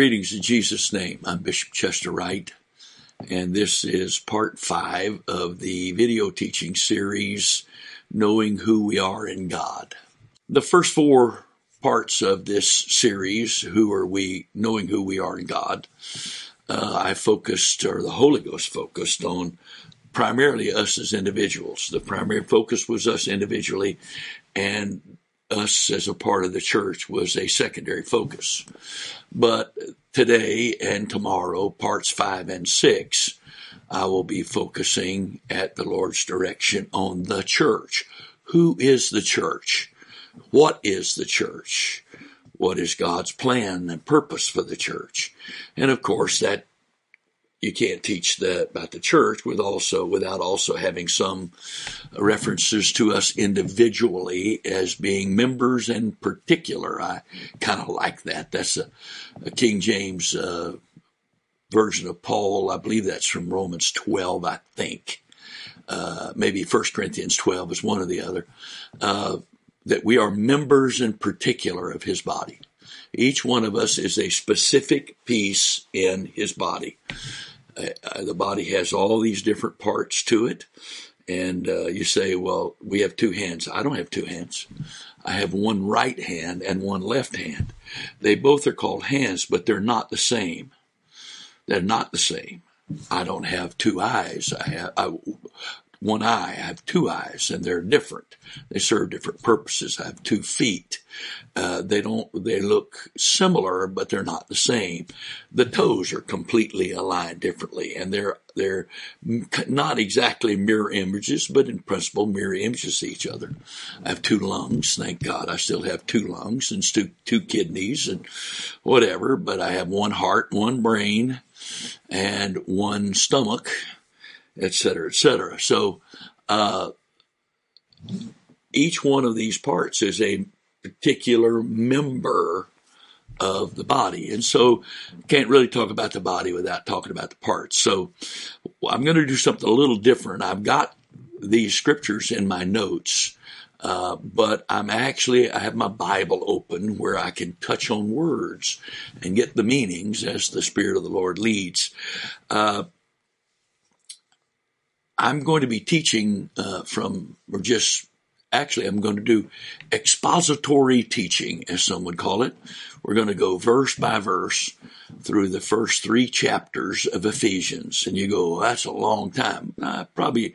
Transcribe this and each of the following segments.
Greetings in Jesus' name. I'm Bishop Chester Wright, and this is part five of the video teaching series, Knowing Who We Are in God. The first four parts of this series, Who Are We, Knowing Who We Are in God, uh, I focused, or the Holy Ghost focused on primarily us as individuals. The primary focus was us individually, and us as a part of the church was a secondary focus. But today and tomorrow, parts five and six, I will be focusing at the Lord's direction on the church. Who is the church? What is the church? What is God's plan and purpose for the church? And of course, that you can't teach that about the church with also without also having some references to us individually as being members in particular. I kind of like that. That's a, a King James uh, version of Paul. I believe that's from Romans 12, I think. Uh, maybe 1 Corinthians 12 is one or the other. Uh, that we are members in particular of his body. Each one of us is a specific piece in his body. Uh, the body has all these different parts to it. And uh, you say, well, we have two hands. I don't have two hands. I have one right hand and one left hand. They both are called hands, but they're not the same. They're not the same. I don't have two eyes. I have I, one eye. I have two eyes, and they're different. They serve different purposes. I have two feet. Uh, they don't. They look similar, but they're not the same. The toes are completely aligned differently, and they're they're not exactly mirror images, but in principle mirror images of each other. I have two lungs. Thank God, I still have two lungs and two two kidneys and whatever. But I have one heart, one brain, and one stomach et cetera, et cetera. So, uh, each one of these parts is a particular member of the body. And so can't really talk about the body without talking about the parts. So I'm going to do something a little different. I've got these scriptures in my notes. Uh, but I'm actually, I have my Bible open where I can touch on words and get the meanings as the Spirit of the Lord leads. Uh, I'm going to be teaching uh, from, or just actually, I'm going to do expository teaching, as some would call it. We're going to go verse by verse through the first three chapters of Ephesians. And you go, well, that's a long time. Uh, probably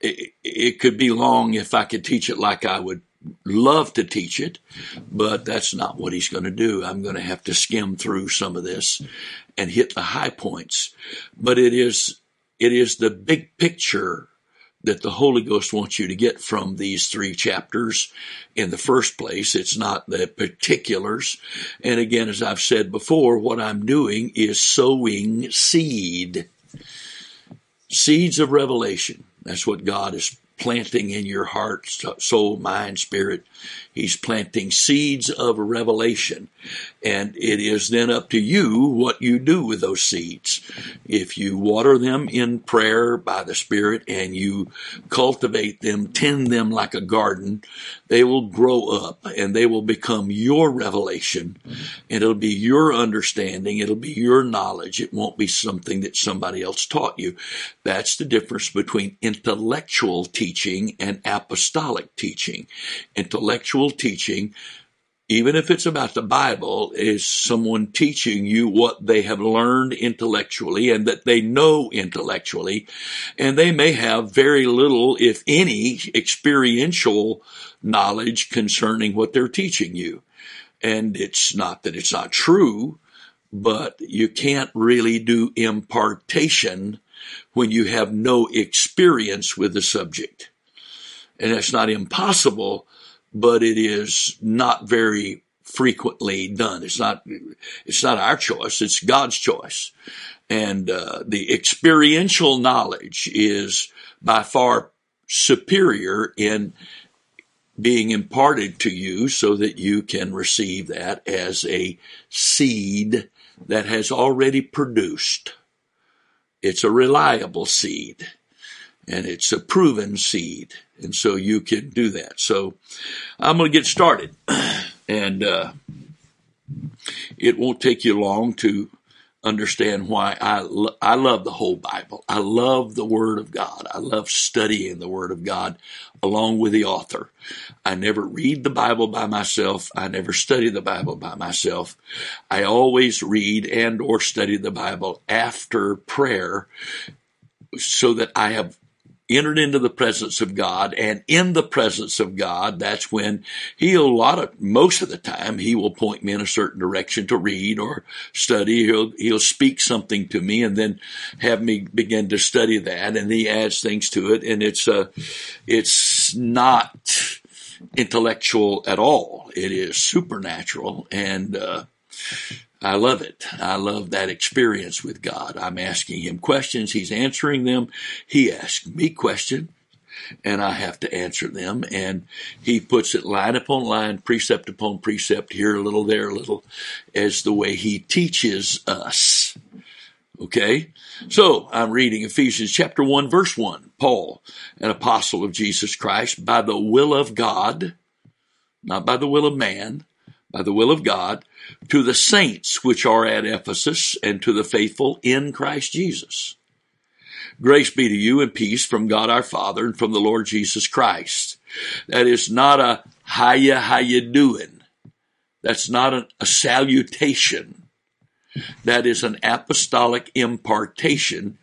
it, it could be long if I could teach it like I would love to teach it, but that's not what he's going to do. I'm going to have to skim through some of this and hit the high points. But it is it is the big picture that the Holy Ghost wants you to get from these three chapters in the first place. It's not the particulars. And again, as I've said before, what I'm doing is sowing seed. Seeds of revelation. That's what God is planting in your heart, soul, mind, spirit. He's planting seeds of revelation. And it is then up to you what you do with those seeds. If you water them in prayer by the Spirit and you cultivate them, tend them like a garden, they will grow up and they will become your revelation. And it'll be your understanding. It'll be your knowledge. It won't be something that somebody else taught you. That's the difference between intellectual teaching and apostolic teaching. Intellectual teaching even if it's about the Bible, is someone teaching you what they have learned intellectually and that they know intellectually. And they may have very little, if any, experiential knowledge concerning what they're teaching you. And it's not that it's not true, but you can't really do impartation when you have no experience with the subject. And that's not impossible, but it is not very frequently done. It's not, it's not our choice. It's God's choice. And, uh, the experiential knowledge is by far superior in being imparted to you so that you can receive that as a seed that has already produced. It's a reliable seed and it's a proven seed. And so you can do that. So I'm going to get started. And uh, It won't take you long to understand why I, I love the whole Bible. I love the Word of God. I love studying the Word of God along with the author. I never read the Bible by myself. I never study the Bible by myself. I always read and or study the Bible after prayer so that I have entered into the presence of God and in the presence of God, that's when he'll a lot of, most of the time, he will point me in a certain direction to read or study. He'll, he'll speak something to me and then have me begin to study that and he adds things to it. And it's, uh, it's not intellectual at all. It is supernatural and, uh, I love it. I love that experience with God. I'm asking him questions. He's answering them. He asks me questions and I have to answer them. And he puts it line upon line, precept upon precept, here a little, there a little, as the way he teaches us. Okay? So I'm reading Ephesians chapter 1 verse 1. Paul, an apostle of Jesus Christ, by the will of God, not by the will of man, by the will of God, to the saints which are at Ephesus and to the faithful in Christ Jesus. Grace be to you and peace from God our Father and from the Lord Jesus Christ. That is not a how ya, how ya doing. That's not a, a salutation. That is an apostolic impartation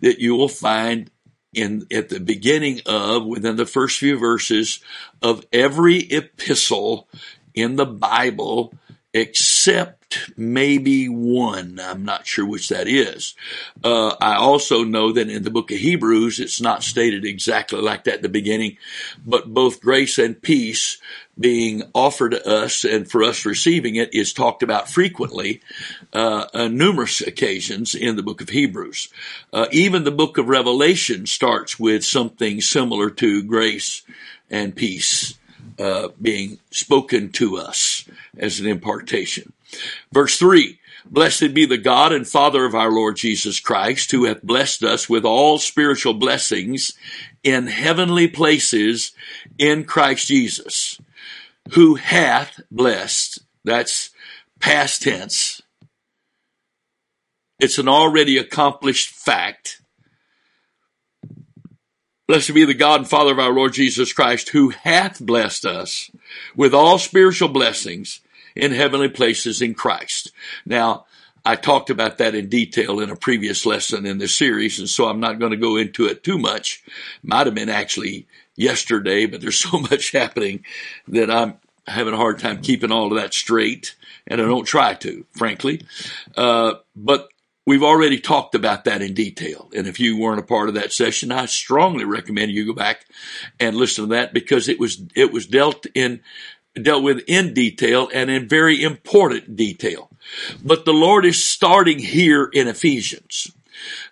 that you will find in at the beginning of within the first few verses of every epistle in the Bible except maybe one. I'm not sure which that is. Uh, I also know that in the book of Hebrews, it's not stated exactly like that at the beginning, but both grace and peace being offered to us and for us receiving it is talked about frequently, uh, on numerous occasions in the book of Hebrews. Uh, even the book of Revelation starts with something similar to grace and peace uh, being spoken to us as an impartation. Verse 3 Blessed be the God and Father of our Lord Jesus Christ, who hath blessed us with all spiritual blessings in heavenly places in Christ Jesus, who hath blessed. That's past tense. It's an already accomplished fact Blessed be the God and Father of our Lord Jesus Christ, who hath blessed us with all spiritual blessings in heavenly places in Christ. Now, I talked about that in detail in a previous lesson in this series, and so I'm not going to go into it too much. Might have been actually yesterday, but there's so much happening that I'm having a hard time keeping all of that straight, and I don't try to, frankly. Uh, but We've already talked about that in detail. And if you weren't a part of that session, I strongly recommend you go back and listen to that because it was, it was dealt in, dealt with in detail and in very important detail. But the Lord is starting here in Ephesians.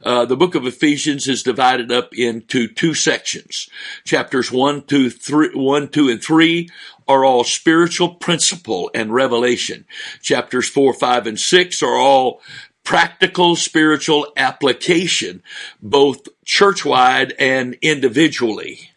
Uh, the book of Ephesians is divided up into two sections. Chapters one, two, three, one, two, and three are all spiritual principle and revelation. Chapters four, five, and six are all practical spiritual application, both church-wide and individually.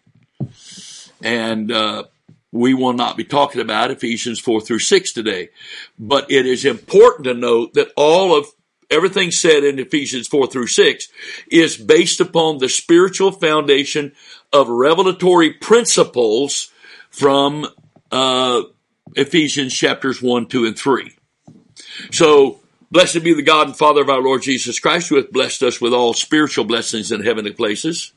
And, uh, we will not be talking about Ephesians 4 through 6 today, but it is important to note that all of everything said in Ephesians 4 through 6 is based upon the spiritual foundation of revelatory principles from uh, Ephesians chapters 1, 2, and 3. So Blessed be the God and Father of our Lord Jesus Christ, who hath blessed us with all spiritual blessings in heavenly places,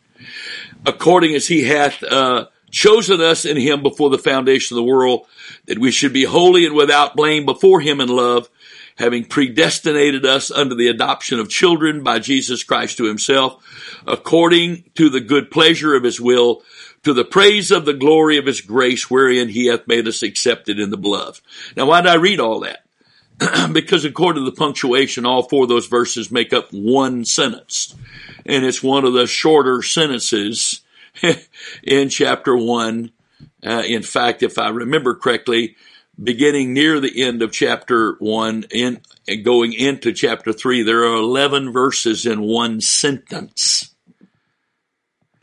according as he hath uh, chosen us in him before the foundation of the world, that we should be holy and without blame before him in love, having predestinated us unto the adoption of children by Jesus Christ to himself, according to the good pleasure of his will, to the praise of the glory of his grace, wherein he hath made us accepted in the beloved. Now, why did I read all that? because according to the punctuation, all four of those verses make up one sentence. And it's one of the shorter sentences in chapter one. Uh, in fact, if I remember correctly, beginning near the end of chapter one in and going into chapter three, there are 11 verses in one sentence.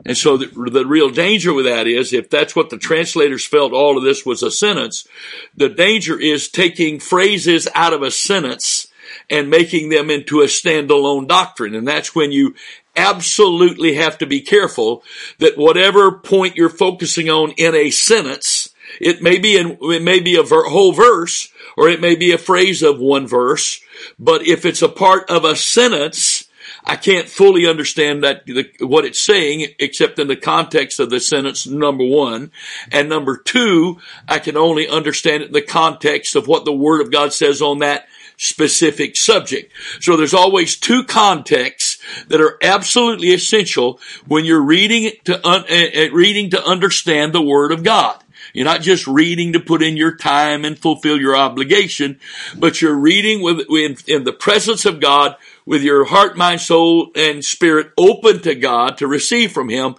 And so the, the, real danger with that is if that's what the translators felt all of this was a sentence, the danger is taking phrases out of a sentence and making them into a standalone doctrine. And that's when you absolutely have to be careful that whatever point you're focusing on in a sentence, it may be in, it may be a ver- whole verse or it may be a phrase of one verse, but if it's a part of a sentence, I can't fully understand that the, what it's saying except in the context of the sentence number one. And number two, I can only understand it in the context of what the word of God says on that specific subject. So there's always two contexts that are absolutely essential when you're reading to uh, uh, reading to understand the word of God. You're not just reading to put in your time and fulfill your obligation, but you're reading with, in, in the presence of God with your heart, mind, soul, and spirit open to God to receive from Him.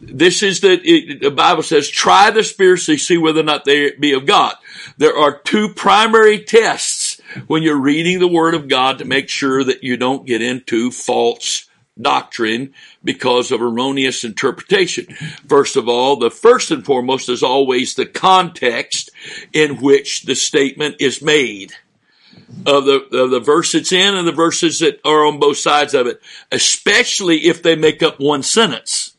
This is the, it, the Bible says, try the spirits to see whether or not they be of God. There are two primary tests when you're reading the Word of God to make sure that you don't get into false doctrine because of erroneous interpretation. First of all, the first and foremost is always the context in which the statement is made of the, of the verse it's in and the verses that are on both sides of it, especially if they make up one sentence.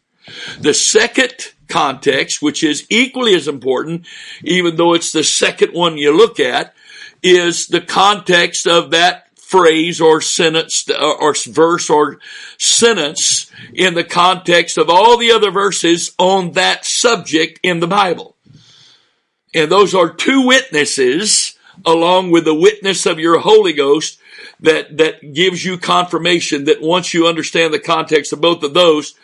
The second context, which is equally as important, even though it's the second one you look at, is the context of that phrase or sentence or verse or sentence in the context of all the other verses on that subject in the Bible. And those are two witnesses along with the witness of your Holy Ghost that, that gives you confirmation that once you understand the context of both of those,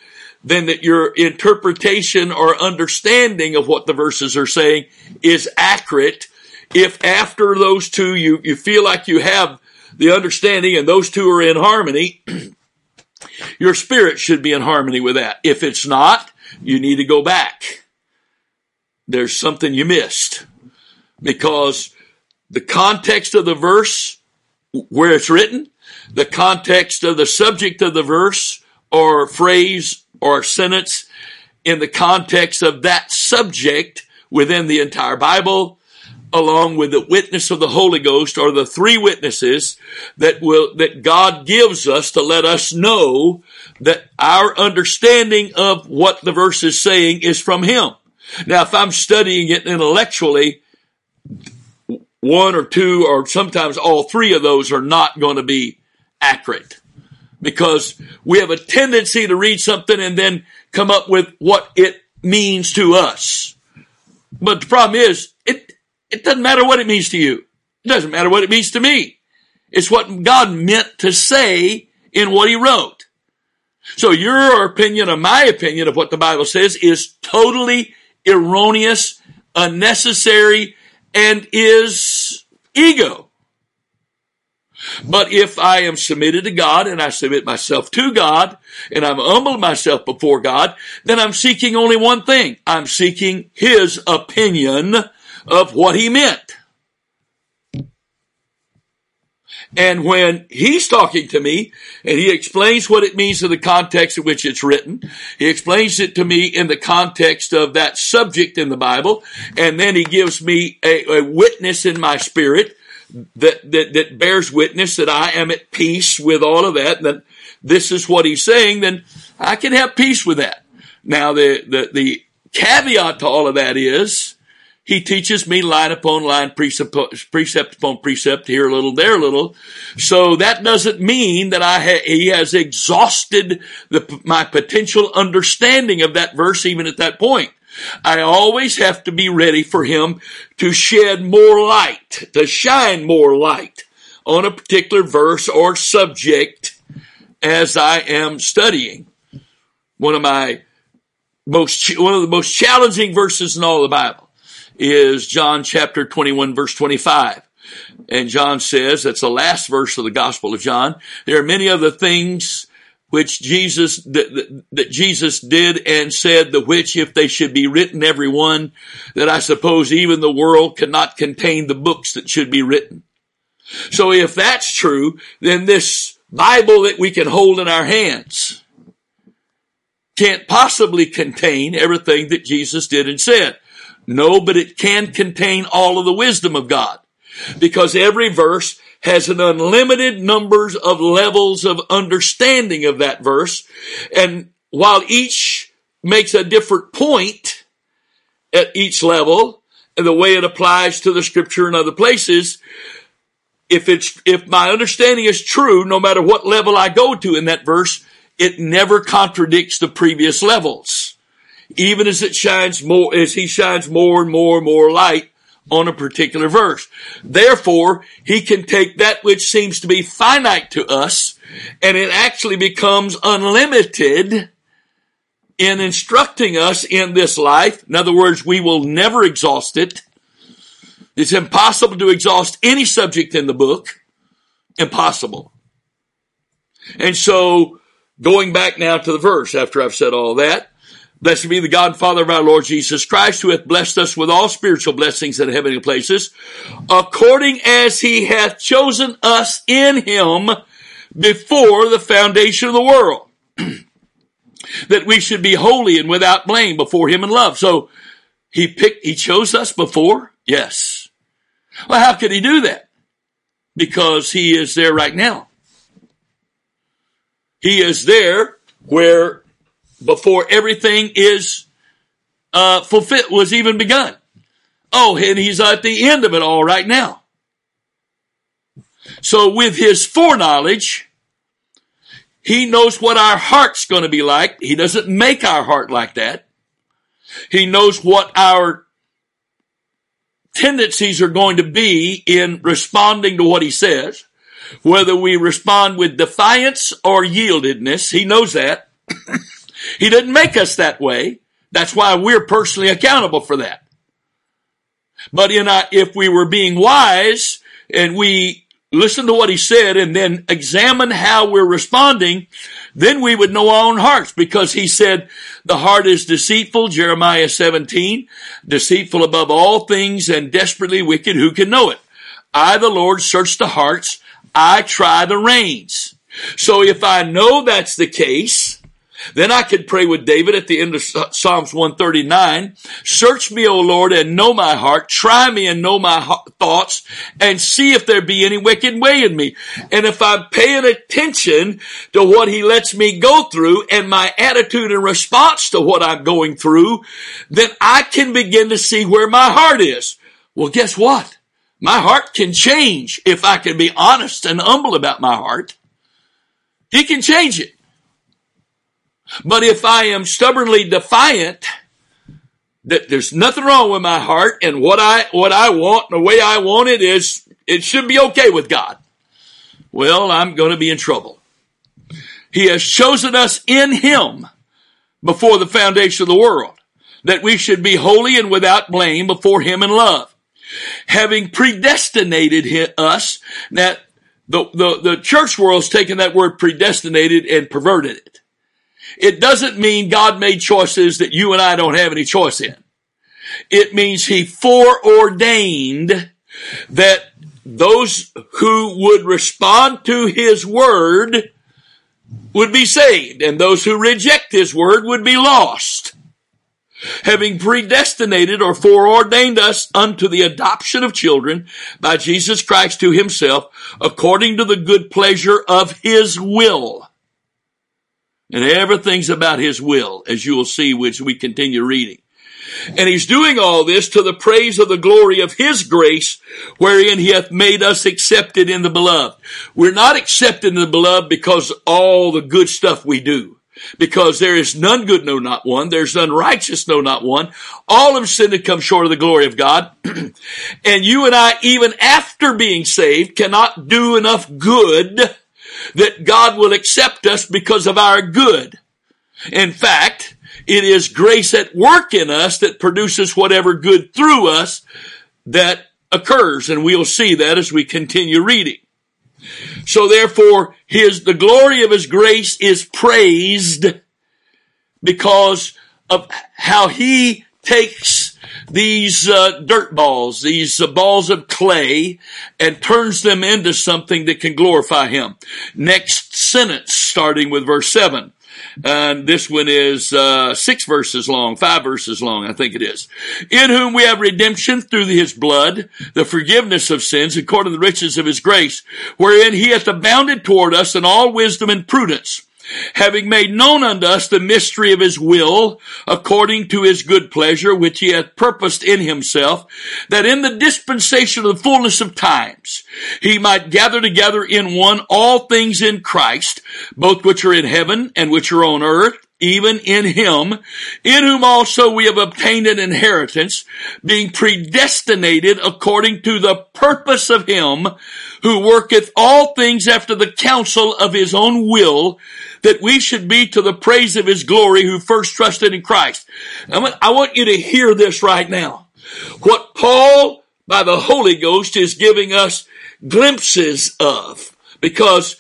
then that your interpretation or understanding of what the verses are saying is accurate. If after those two you, you feel like you have the understanding and those two are in harmony, your spirit should be in harmony with that. If it's not, you need to go back. There's something you missed because the context of the verse where it's written, the context of the subject of the verse or phrase or sentence in the context of that subject within the entire Bible along with the witness of the Holy Ghost or the three witnesses that will, that God gives us to let us know that our understanding of what the verse is saying is from Him. Now, if I'm studying it intellectually, one or two or sometimes all three of those are not going to be accurate because we have a tendency to read something and then come up with what it means to us. But the problem is, it, it doesn't matter what it means to you. It doesn't matter what it means to me. It's what God meant to say in what he wrote. So your opinion or my opinion of what the Bible says is totally erroneous, unnecessary, and is ego. But if I am submitted to God and I submit myself to God and I'm humble myself before God, then I'm seeking only one thing. I'm seeking His opinion of what he meant. And when he's talking to me and he explains what it means in the context in which it's written, he explains it to me in the context of that subject in the Bible, and then he gives me a, a witness in my spirit that, that, that bears witness that I am at peace with all of that, that this is what he's saying, then I can have peace with that. Now the, the, the caveat to all of that is, he teaches me line upon line, precept, precept upon precept, here a little, there a little. So that doesn't mean that I ha- he has exhausted the, my potential understanding of that verse even at that point. I always have to be ready for him to shed more light, to shine more light on a particular verse or subject as I am studying. One of my most, one of the most challenging verses in all the Bible is John chapter 21 verse 25. And John says, that's the last verse of the Gospel of John. There are many other things which Jesus, that, that, Jesus did and said, the which if they should be written every one, that I suppose even the world cannot contain the books that should be written. So if that's true, then this Bible that we can hold in our hands can't possibly contain everything that Jesus did and said. No, but it can contain all of the wisdom of God because every verse has an unlimited numbers of levels of understanding of that verse. And while each makes a different point at each level and the way it applies to the scripture in other places, if it's, if my understanding is true, no matter what level I go to in that verse, it never contradicts the previous levels. Even as it shines more, as he shines more and more and more light on a particular verse. Therefore, he can take that which seems to be finite to us and it actually becomes unlimited in instructing us in this life. In other words, we will never exhaust it. It's impossible to exhaust any subject in the book. Impossible. And so, going back now to the verse after I've said all that, Blessed be the God and Father of our Lord Jesus Christ, who hath blessed us with all spiritual blessings in heavenly places, according as he hath chosen us in him before the foundation of the world, that we should be holy and without blame before him in love. So he picked, he chose us before? Yes. Well, how could he do that? Because he is there right now. He is there where before everything is uh, fulfilled, was even begun. Oh, and he's at the end of it all right now. So with his foreknowledge, he knows what our heart's going to be like. He doesn't make our heart like that. He knows what our tendencies are going to be in responding to what he says. Whether we respond with defiance or yieldedness, he knows that. He didn't make us that way. That's why we're personally accountable for that. But in our, if we were being wise and we listen to what he said and then examine how we're responding, then we would know our own hearts because he said the heart is deceitful, Jeremiah 17, deceitful above all things and desperately wicked. Who can know it? I, the Lord, search the hearts. I try the reins. So if I know that's the case, then I could pray with David at the end of Psalms 139. Search me, O Lord, and know my heart. Try me and know my thoughts and see if there be any wicked way in me. And if I'm paying attention to what he lets me go through and my attitude and response to what I'm going through, then I can begin to see where my heart is. Well, guess what? My heart can change if I can be honest and humble about my heart. He can change it. But if I am stubbornly defiant, that there's nothing wrong with my heart and what I, what I want the way I want it is, it should be okay with God. Well, I'm going to be in trouble. He has chosen us in Him before the foundation of the world, that we should be holy and without blame before Him in love. Having predestinated us, that the, the, the church world's taken that word predestinated and perverted it. It doesn't mean God made choices that you and I don't have any choice in. It means he foreordained that those who would respond to his word would be saved and those who reject his word would be lost. Having predestinated or foreordained us unto the adoption of children by Jesus Christ to himself according to the good pleasure of his will and everything's about his will, as you will see, which we continue reading. And he's doing all this to the praise of the glory of his grace, wherein he hath made us accepted in the beloved. We're not accepted in the beloved because all the good stuff we do. Because there is none good, no not one. There's none righteous, no not one. All have sinned and come short of the glory of God. and you and I, even after being saved, cannot do enough good that God will accept us because of our good. In fact, it is grace at work in us that produces whatever good through us that occurs. And we'll see that as we continue reading. So therefore, his, the glory of his grace is praised because of how he takes these uh, dirt balls, these uh, balls of clay, and turns them into something that can glorify Him. Next sentence, starting with verse 7. And this one is uh, six verses long, five verses long, I think it is. In whom we have redemption through his blood, the forgiveness of sins according to the riches of his grace, wherein he hath abounded toward us in all wisdom and prudence having made known unto us the mystery of his will, according to his good pleasure, which he hath purposed in himself, that in the dispensation of the fullness of times, he might gather together in one all things in Christ, both which are in heaven and which are on earth, even in him, in whom also we have obtained an inheritance, being predestinated according to the purpose of him who worketh all things after the counsel of his own will, that we should be to the praise of his glory who first trusted in Christ. I want you to hear this right now. What Paul, by the Holy Ghost, is giving us glimpses of, because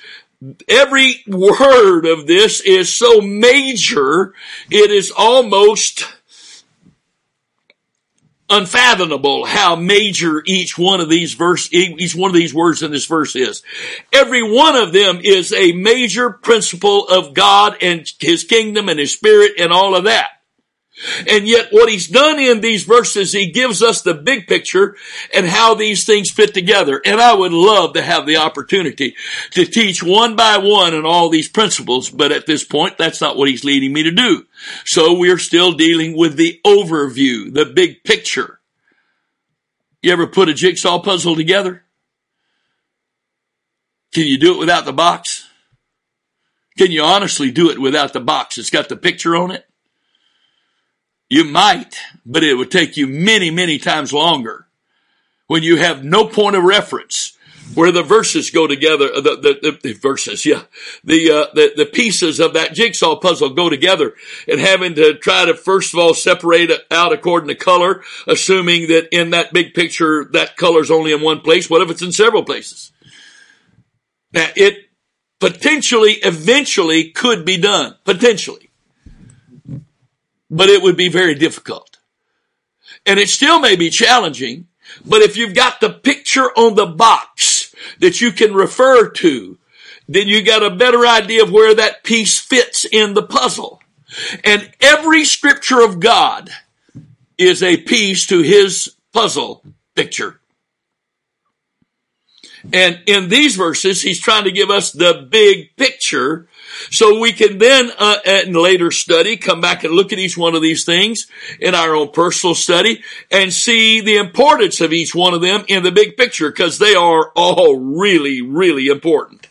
every word of this is so major, it is almost unfathomable how major each one of these verse, each one of these words in this verse is. Every one of them is a major principle of God and His kingdom and His Spirit and all of that. And yet what he's done in these verses, he gives us the big picture and how these things fit together. And I would love to have the opportunity to teach one by one and all these principles, but at this point, that's not what he's leading me to do. So we're still dealing with the overview, the big picture. You ever put a jigsaw puzzle together? Can you do it without the box? Can you honestly do it without the box? It's got the picture on it. You might, but it would take you many, many times longer when you have no point of reference where the verses go together, uh, the, the, the verses, yeah, the, uh, the, the pieces of that jigsaw puzzle go together and having to try to first of all separate out according to color, assuming that in that big picture, that color's only in one place. What if it's in several places? Now it potentially, eventually could be done, potentially but it would be very difficult. And it still may be challenging, but if you've got the picture on the box that you can refer to, then you got a better idea of where that piece fits in the puzzle. And every scripture of God is a piece to his puzzle picture. And in these verses, he's trying to give us the big picture so we can then, uh, in later study, come back and look at each one of these things in our own personal study and see the importance of each one of them in the big picture because they are all really, really important.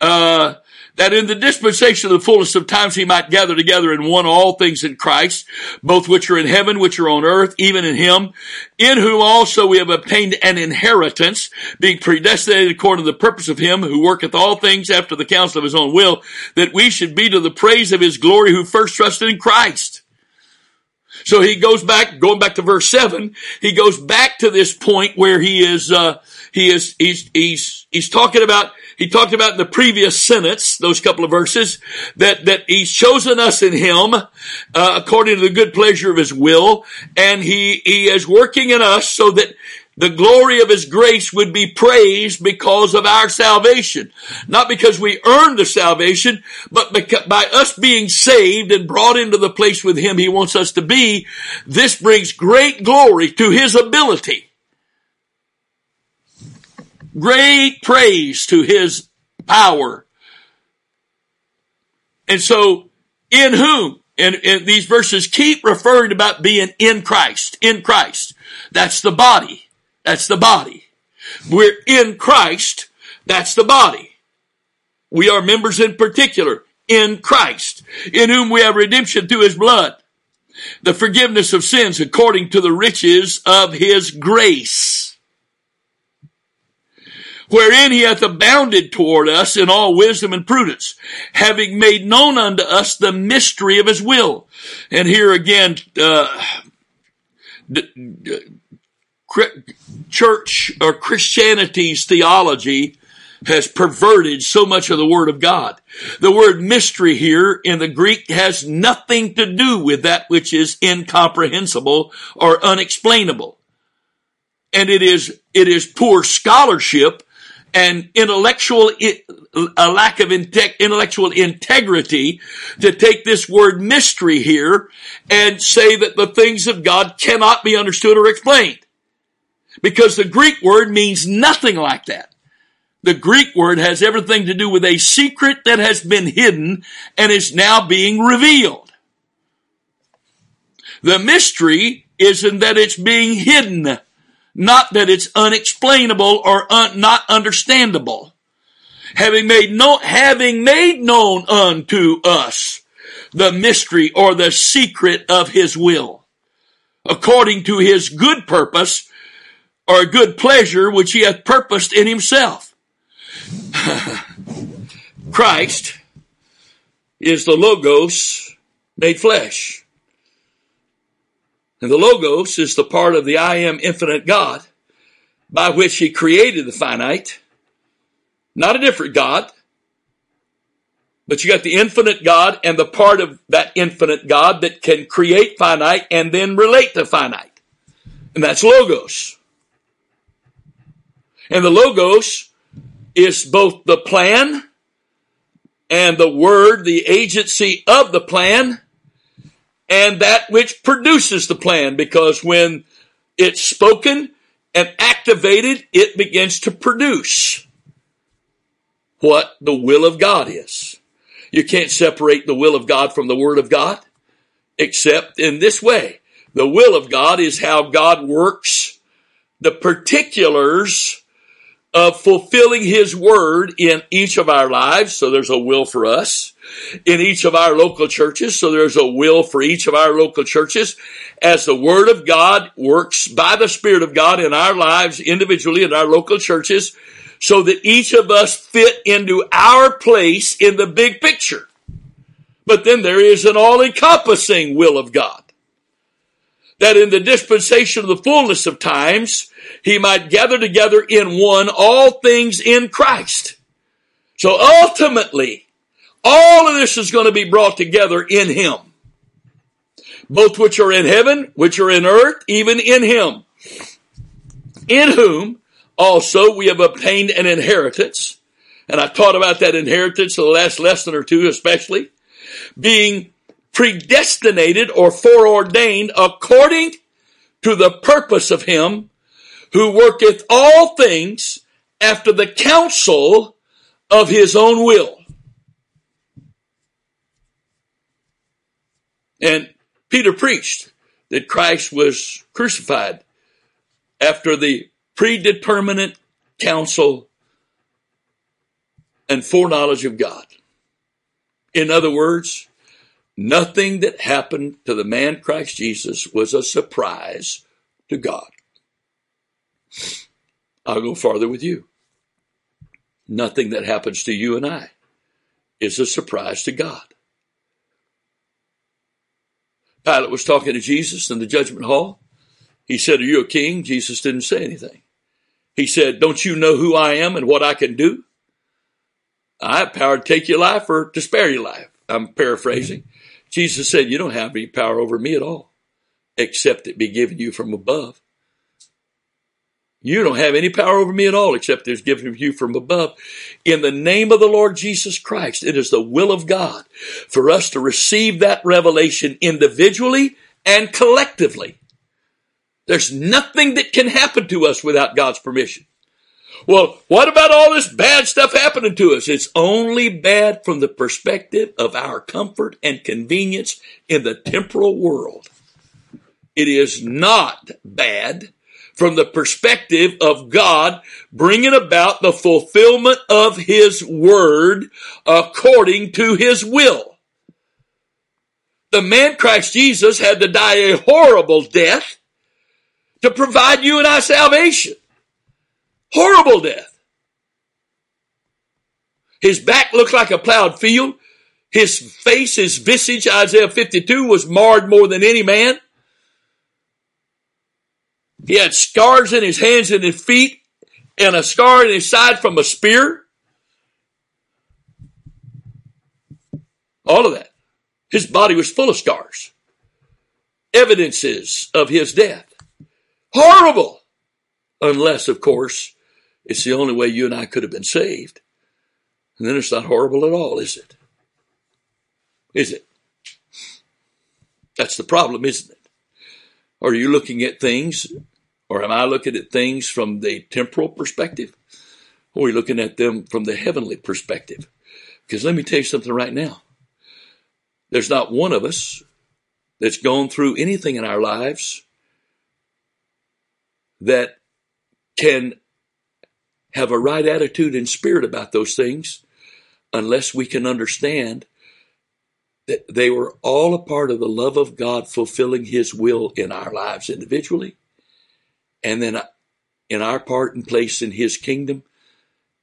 Uh, that in the dispensation of the fullness of times he might gather together in one all things in Christ, both which are in heaven, which are on earth, even in him, in whom also we have obtained an inheritance, being predestinated according to the purpose of him who worketh all things after the counsel of his own will, that we should be to the praise of his glory who first trusted in Christ. So he goes back, going back to verse seven, he goes back to this point where he is, uh, he is, he's, he's, he's talking about he talked about in the previous sentence, those couple of verses, that, that he's chosen us in him, uh, according to the good pleasure of his will, and he, he is working in us so that the glory of his grace would be praised because of our salvation. Not because we earned the salvation, but by us being saved and brought into the place with him he wants us to be, this brings great glory to his ability Great praise to his power. And so, in whom? And, and these verses keep referring about being in Christ, in Christ. That's the body. That's the body. We're in Christ. That's the body. We are members in particular in Christ, in whom we have redemption through his blood, the forgiveness of sins according to the riches of his grace wherein he hath abounded toward us in all wisdom and prudence, having made known unto us the mystery of his will. And here again, uh, church or Christianity's theology has perverted so much of the Word of God. The word mystery here in the Greek has nothing to do with that which is incomprehensible or unexplainable. And it is, it is poor scholarship and intellectual, a lack of intellectual integrity to take this word mystery here and say that the things of God cannot be understood or explained. Because the Greek word means nothing like that. The Greek word has everything to do with a secret that has been hidden and is now being revealed. The mystery is in that it's being hidden not that it's unexplainable or un- not understandable. Having made no, having made known unto us the mystery or the secret of his will, according to his good purpose or good pleasure which he hath purposed in himself. Christ is the Logos made flesh. And the Logos is the part of the I am infinite God by which he created the finite. Not a different God, but you got the infinite God and the part of that infinite God that can create finite and then relate to finite. And that's Logos. And the Logos is both the plan and the word, the agency of the plan, and that which produces the plan because when it's spoken and activated, it begins to produce what the will of God is. You can't separate the will of God from the Word of God except in this way. The will of God is how God works the particulars of fulfilling His Word in each of our lives. So there's a will for us in each of our local churches. So there's a will for each of our local churches as the Word of God works by the Spirit of God in our lives individually in our local churches so that each of us fit into our place in the big picture. But then there is an all encompassing will of God. That in the dispensation of the fullness of times, he might gather together in one all things in Christ. So ultimately, all of this is going to be brought together in Him. Both which are in heaven, which are in earth, even in Him. In whom also we have obtained an inheritance. And I've taught about that inheritance in the last lesson or two, especially. Being predestinated or foreordained according to the purpose of Him who worketh all things after the counsel of His own will. And Peter preached that Christ was crucified after the predeterminate counsel and foreknowledge of God. In other words, nothing that happened to the man Christ Jesus was a surprise to God. I'll go farther with you. Nothing that happens to you and I is a surprise to God. Pilate was talking to Jesus in the judgment hall. He said, Are you a king? Jesus didn't say anything. He said, Don't you know who I am and what I can do? I have power to take your life or to spare your life. I'm paraphrasing. Jesus said, You don't have any power over me at all, except it be given you from above. You don't have any power over me at all except there's given to you from above. In the name of the Lord Jesus Christ, it is the will of God for us to receive that revelation individually and collectively. There's nothing that can happen to us without God's permission. Well, what about all this bad stuff happening to us? It's only bad from the perspective of our comfort and convenience in the temporal world. It is not bad from the perspective of God bringing about the fulfillment of His word according to His will. The man Christ Jesus had to die a horrible death to provide you and I salvation. Horrible death. His back looked like a plowed field. His face, his visage, Isaiah 52, was marred more than any man. He had scars in his hands and his feet and a scar in his side from a spear. All of that. His body was full of scars. Evidences of his death. Horrible. Unless, of course, It's the only way you and I could have been saved. And then it's not horrible at all, is it? Is it? That's the problem, isn't it? Are you looking at things, or am I looking at things from the temporal perspective? Or are we looking at them from the heavenly perspective? Because let me tell you something right now. There's not one of us that's gone through anything in our lives that can have a right attitude and spirit about those things unless we can understand that they were all a part of the love of God fulfilling His will in our lives individually, and then uh, in our part and place in His kingdom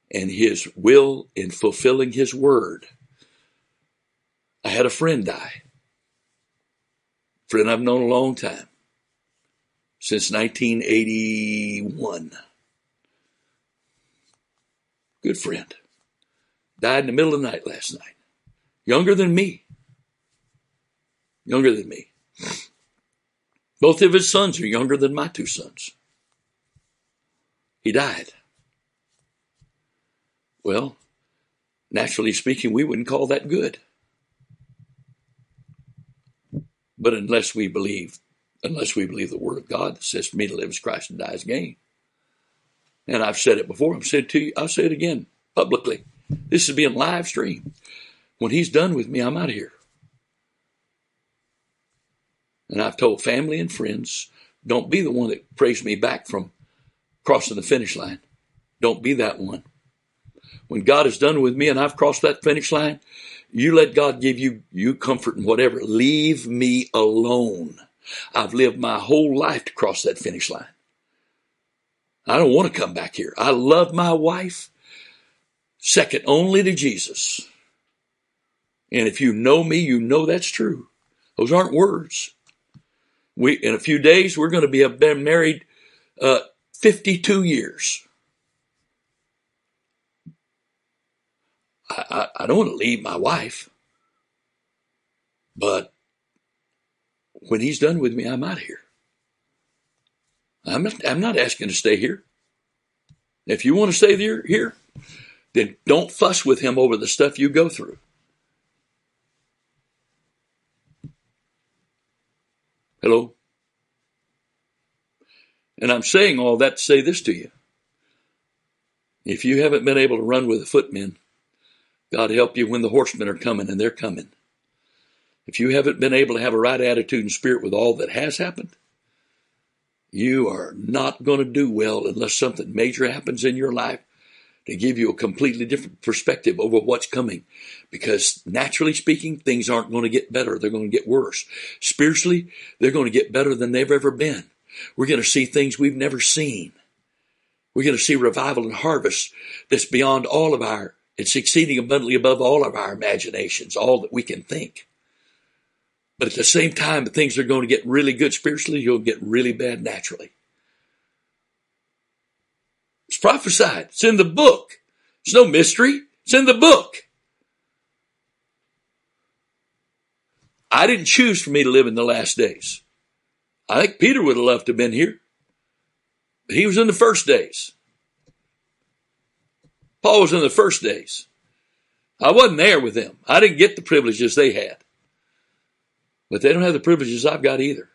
and His will in fulfilling His word. I had a friend die. Friend I've known a long time. Since 1981. Good friend. Died in the middle of the night last night. Younger than me. Younger than me. Both of his sons are younger than my two sons. He died. Well, naturally speaking, we wouldn't call that good. But unless we believe, unless we believe the word of God that says for me to live as Christ and die as gain. And I've said it before, I've said to you, I'll say it again publicly. This is being live streamed. When he's done with me, I'm out of here. And I've told family and friends, don't be the one that prays me back from crossing the finish line. Don't be that one. When God is done with me and I've crossed that finish line, you let God give you, you comfort and whatever. Leave me alone. I've lived my whole life to cross that finish line. I don't want to come back here. I love my wife second only to Jesus. And if you know me, you know that's true. Those aren't words. We, in a few days, we're going to be have been married, uh, 52 years. I, I, I don't want to leave my wife, but when he's done with me, I'm out of here. I'm not, I'm not asking to stay here. If you want to stay there, here, then don't fuss with him over the stuff you go through. Hello? And I'm saying all that to say this to you. If you haven't been able to run with the footmen, God help you when the horsemen are coming, and they're coming. If you haven't been able to have a right attitude and spirit with all that has happened, you are not going to do well unless something major happens in your life to give you a completely different perspective over what's coming. Because naturally speaking, things aren't going to get better. They're going to get worse. Spiritually, they're going to get better than they've ever been. We're going to see things we've never seen. We're going to see revival and harvest that's beyond all of our, it's exceeding abundantly above all of our imaginations, all that we can think. But at the same time, things are going to get really good spiritually, you'll get really bad naturally. It's prophesied. It's in the book. It's no mystery. It's in the book. I didn't choose for me to live in the last days. I think Peter would have loved to have been here. But he was in the first days. Paul was in the first days. I wasn't there with them. I didn't get the privileges they had. But they don't have the privileges I've got either.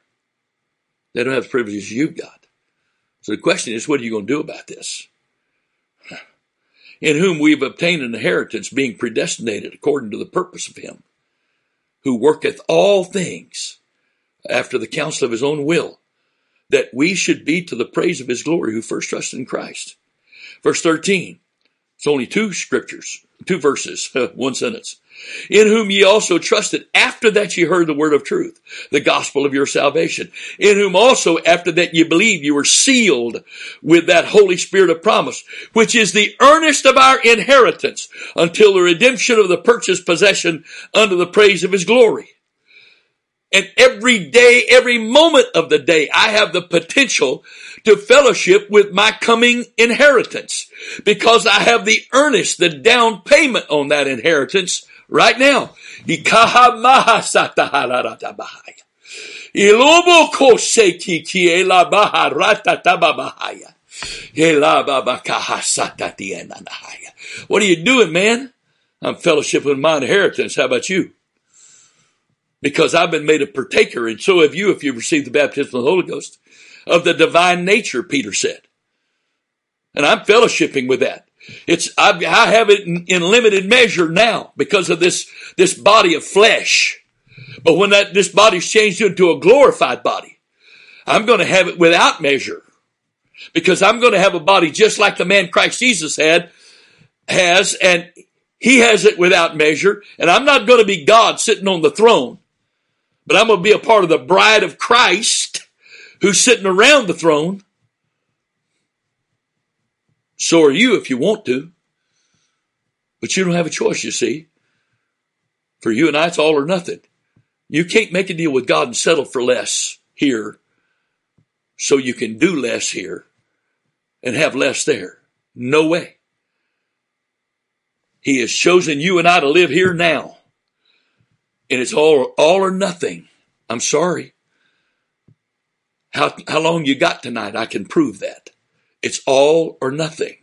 They don't have the privileges you've got. So the question is, what are you going to do about this? In whom we have obtained an inheritance, being predestinated according to the purpose of Him, who worketh all things after the counsel of His own will, that we should be to the praise of His glory who first trusted in Christ. Verse 13. It's only two scriptures, two verses, one sentence in whom ye also trusted after that ye heard the word of truth, the gospel of your salvation, in whom also after that ye believed you were sealed with that Holy Spirit of promise, which is the earnest of our inheritance until the redemption of the purchased possession unto the praise of his glory. And every day, every moment of the day, I have the potential to fellowship with my coming inheritance because I have the earnest, the down payment on that inheritance right now. What are you doing, man? I'm fellowship with my inheritance. How about you? Because I've been made a partaker, and so have you if you've received the baptism of the Holy Ghost, of the divine nature, Peter said. And I'm fellowshipping with that. It's, I, I have it in, in limited measure now because of this, this body of flesh. But when that, this body's changed into a glorified body, I'm going to have it without measure because I'm going to have a body just like the man Christ Jesus had, has, and he has it without measure. And I'm not going to be God sitting on the throne, but I'm going to be a part of the bride of Christ who's sitting around the throne. So are you if you want to. But you don't have a choice, you see. For you and I, it's all or nothing. You can't make a deal with God and settle for less here so you can do less here and have less there. No way. He has chosen you and I to live here now. And it's all, all or nothing. I'm sorry. How, how long you got tonight? I can prove that. It's all or nothing.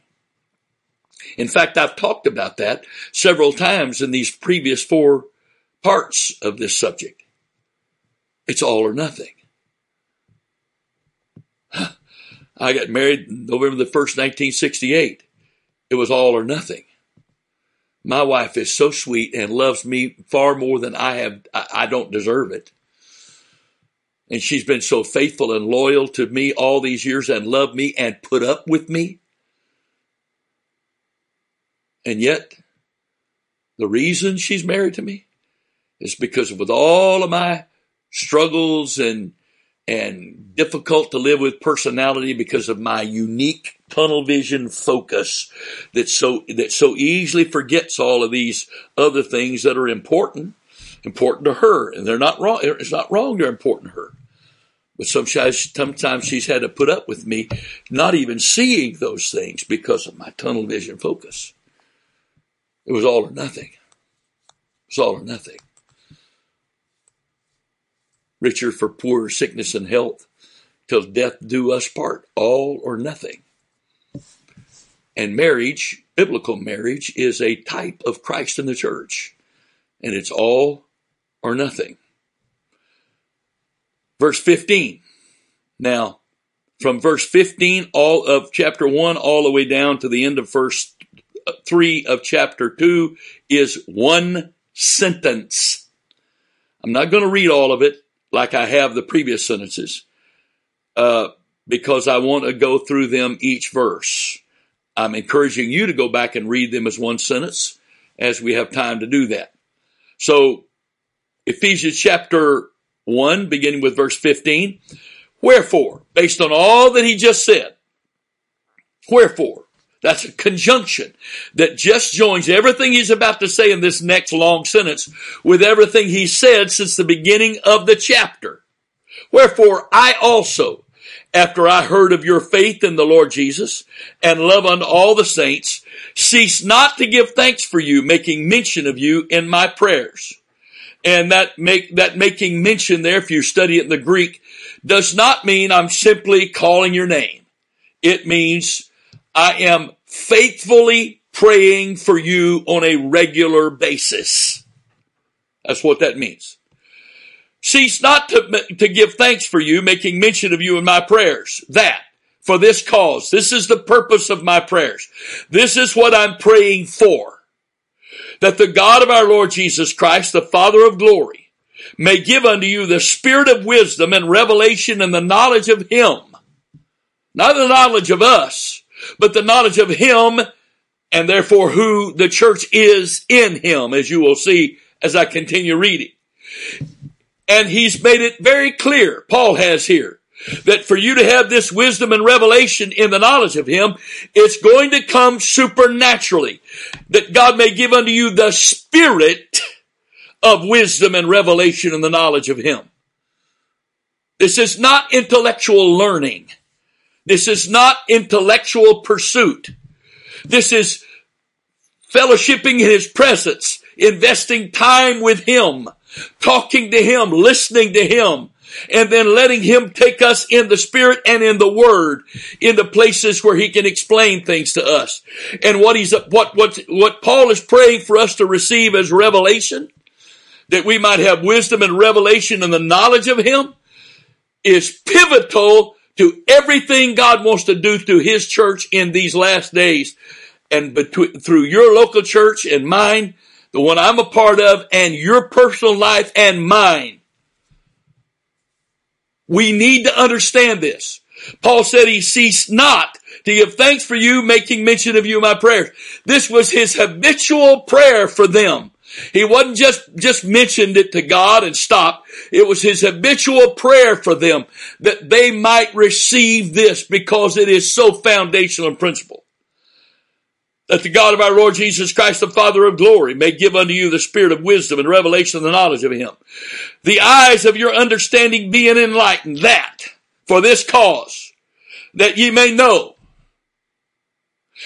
In fact, I've talked about that several times in these previous four parts of this subject. It's all or nothing. I got married November the 1st, 1968. It was all or nothing. My wife is so sweet and loves me far more than I have, I don't deserve it. And she's been so faithful and loyal to me all these years and loved me and put up with me. And yet, the reason she's married to me is because with all of my struggles and and difficult to live with personality because of my unique tunnel vision focus that so that so easily forgets all of these other things that are important important to her and they're not wrong it's not wrong they're important to her but sometimes sometimes she's had to put up with me not even seeing those things because of my tunnel vision focus it was all or nothing it was all or nothing richer for poor sickness and health, till death do us part, all or nothing. And marriage, biblical marriage, is a type of Christ in the church, and it's all or nothing. Verse 15. Now, from verse 15, all of chapter 1, all the way down to the end of verse 3 of chapter 2 is one sentence. I'm not going to read all of it like I have the previous sentences, uh, because I want to go through them each verse. I'm encouraging you to go back and read them as one sentence as we have time to do that. So, Ephesians chapter 1, beginning with verse 15. Wherefore, based on all that he just said, wherefore, that's a conjunction that just joins everything he's about to say in this next long sentence with everything he said since the beginning of the chapter. Wherefore I also, after I heard of your faith in the Lord Jesus and love unto all the saints, cease not to give thanks for you, making mention of you in my prayers. And that make, that making mention there, if you study it in the Greek, does not mean I'm simply calling your name. It means I am faithfully praying for you on a regular basis. That's what that means. Cease not to, to give thanks for you, making mention of you in my prayers. That, for this cause, this is the purpose of my prayers. This is what I'm praying for. That the God of our Lord Jesus Christ, the Father of glory, may give unto you the spirit of wisdom and revelation and the knowledge of Him. Not the knowledge of us, but the knowledge of Him and therefore who the church is in Him, as you will see as I continue reading. And He's made it very clear, Paul has here, that for you to have this wisdom and revelation in the knowledge of Him, it's going to come supernaturally. That God may give unto you the spirit of wisdom and revelation in the knowledge of Him. This is not intellectual learning. This is not intellectual pursuit. This is fellowshipping in His presence, investing time with Him, talking to Him, listening to Him, and then letting him take us in the spirit and in the word into places where he can explain things to us. And what he's, what, what, what Paul is praying for us to receive as revelation, that we might have wisdom and revelation and the knowledge of him is pivotal to everything God wants to do through his church in these last days and between, through your local church and mine, the one I'm a part of and your personal life and mine we need to understand this. Paul said he ceased not to give thanks for you, making mention of you in my prayers. This was his habitual prayer for them. He wasn't just, just mentioned it to God and stopped. It was his habitual prayer for them that they might receive this because it is so foundational and principle that the God of our Lord Jesus Christ, the Father of glory, may give unto you the spirit of wisdom and revelation of the knowledge of him. The eyes of your understanding being enlightened, that for this cause, that ye may know.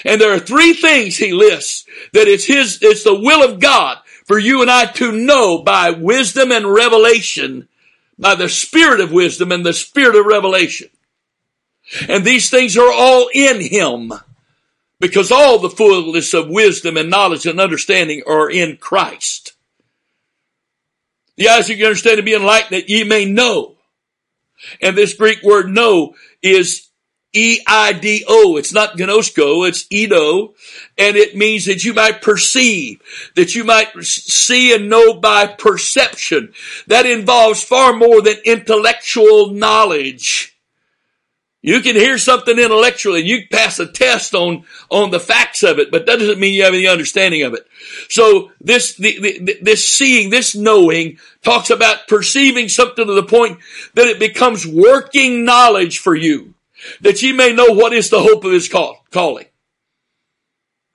And there are three things he lists that it's his, it's the will of God for you and I to know by wisdom and revelation, by the spirit of wisdom and the spirit of revelation. And these things are all in him. Because all the fullness of wisdom and knowledge and understanding are in Christ. The eyes of your understanding be enlightened that ye may know. And this Greek word know is E-I-D-O. It's not gnosko, it's eido. And it means that you might perceive, that you might see and know by perception. That involves far more than intellectual knowledge. You can hear something intellectually and you pass a test on, on the facts of it, but that doesn't mean you have any understanding of it. So this, the, the, this seeing, this knowing talks about perceiving something to the point that it becomes working knowledge for you, that you may know what is the hope of his call, calling.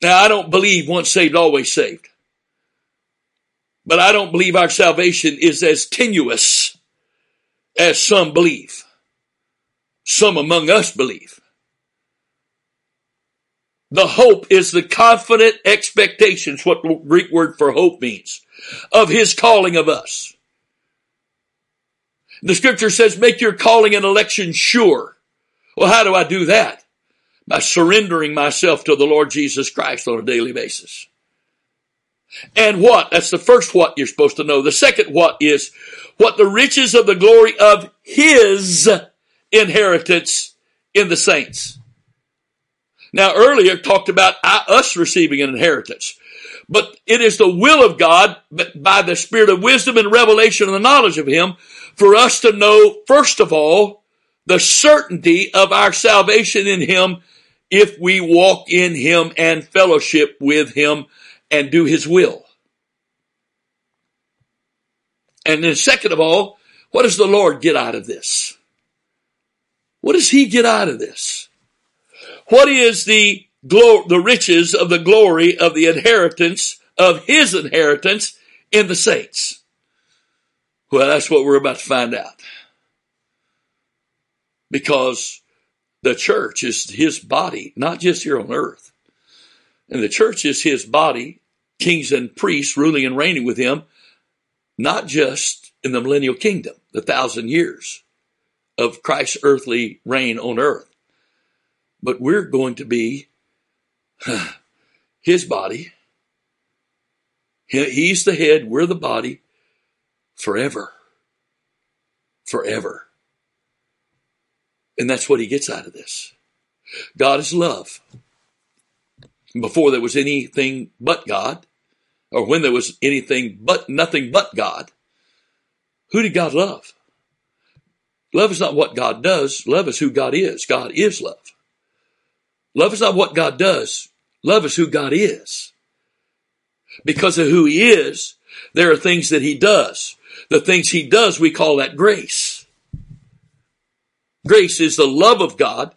Now I don't believe once saved, always saved. But I don't believe our salvation is as tenuous as some believe some among us believe. The hope is the confident expectations, what the Greek word for hope means, of his calling of us. The scripture says, make your calling and election sure. Well, how do I do that? By surrendering myself to the Lord Jesus Christ on a daily basis. And what? That's the first what you're supposed to know. The second what is what the riches of the glory of His inheritance in the saints. Now earlier talked about us receiving an inheritance, but it is the will of God by the spirit of wisdom and revelation and the knowledge of Him for us to know, first of all, the certainty of our salvation in Him if we walk in Him and fellowship with Him and do His will. And then second of all, what does the Lord get out of this? What does he get out of this? What is the glo- the riches of the glory of the inheritance of his inheritance in the saints? Well, that's what we're about to find out. Because the church is his body, not just here on earth. And the church is his body, kings and priests ruling and reigning with him, not just in the millennial kingdom, the thousand years, of Christ's earthly reign on earth. But we're going to be his body. He's the head, we're the body forever. Forever. And that's what he gets out of this. God is love. Before there was anything but God, or when there was anything but nothing but God, who did God love? Love is not what God does. Love is who God is. God is love. Love is not what God does. Love is who God is. Because of who he is, there are things that he does. The things he does, we call that grace. Grace is the love of God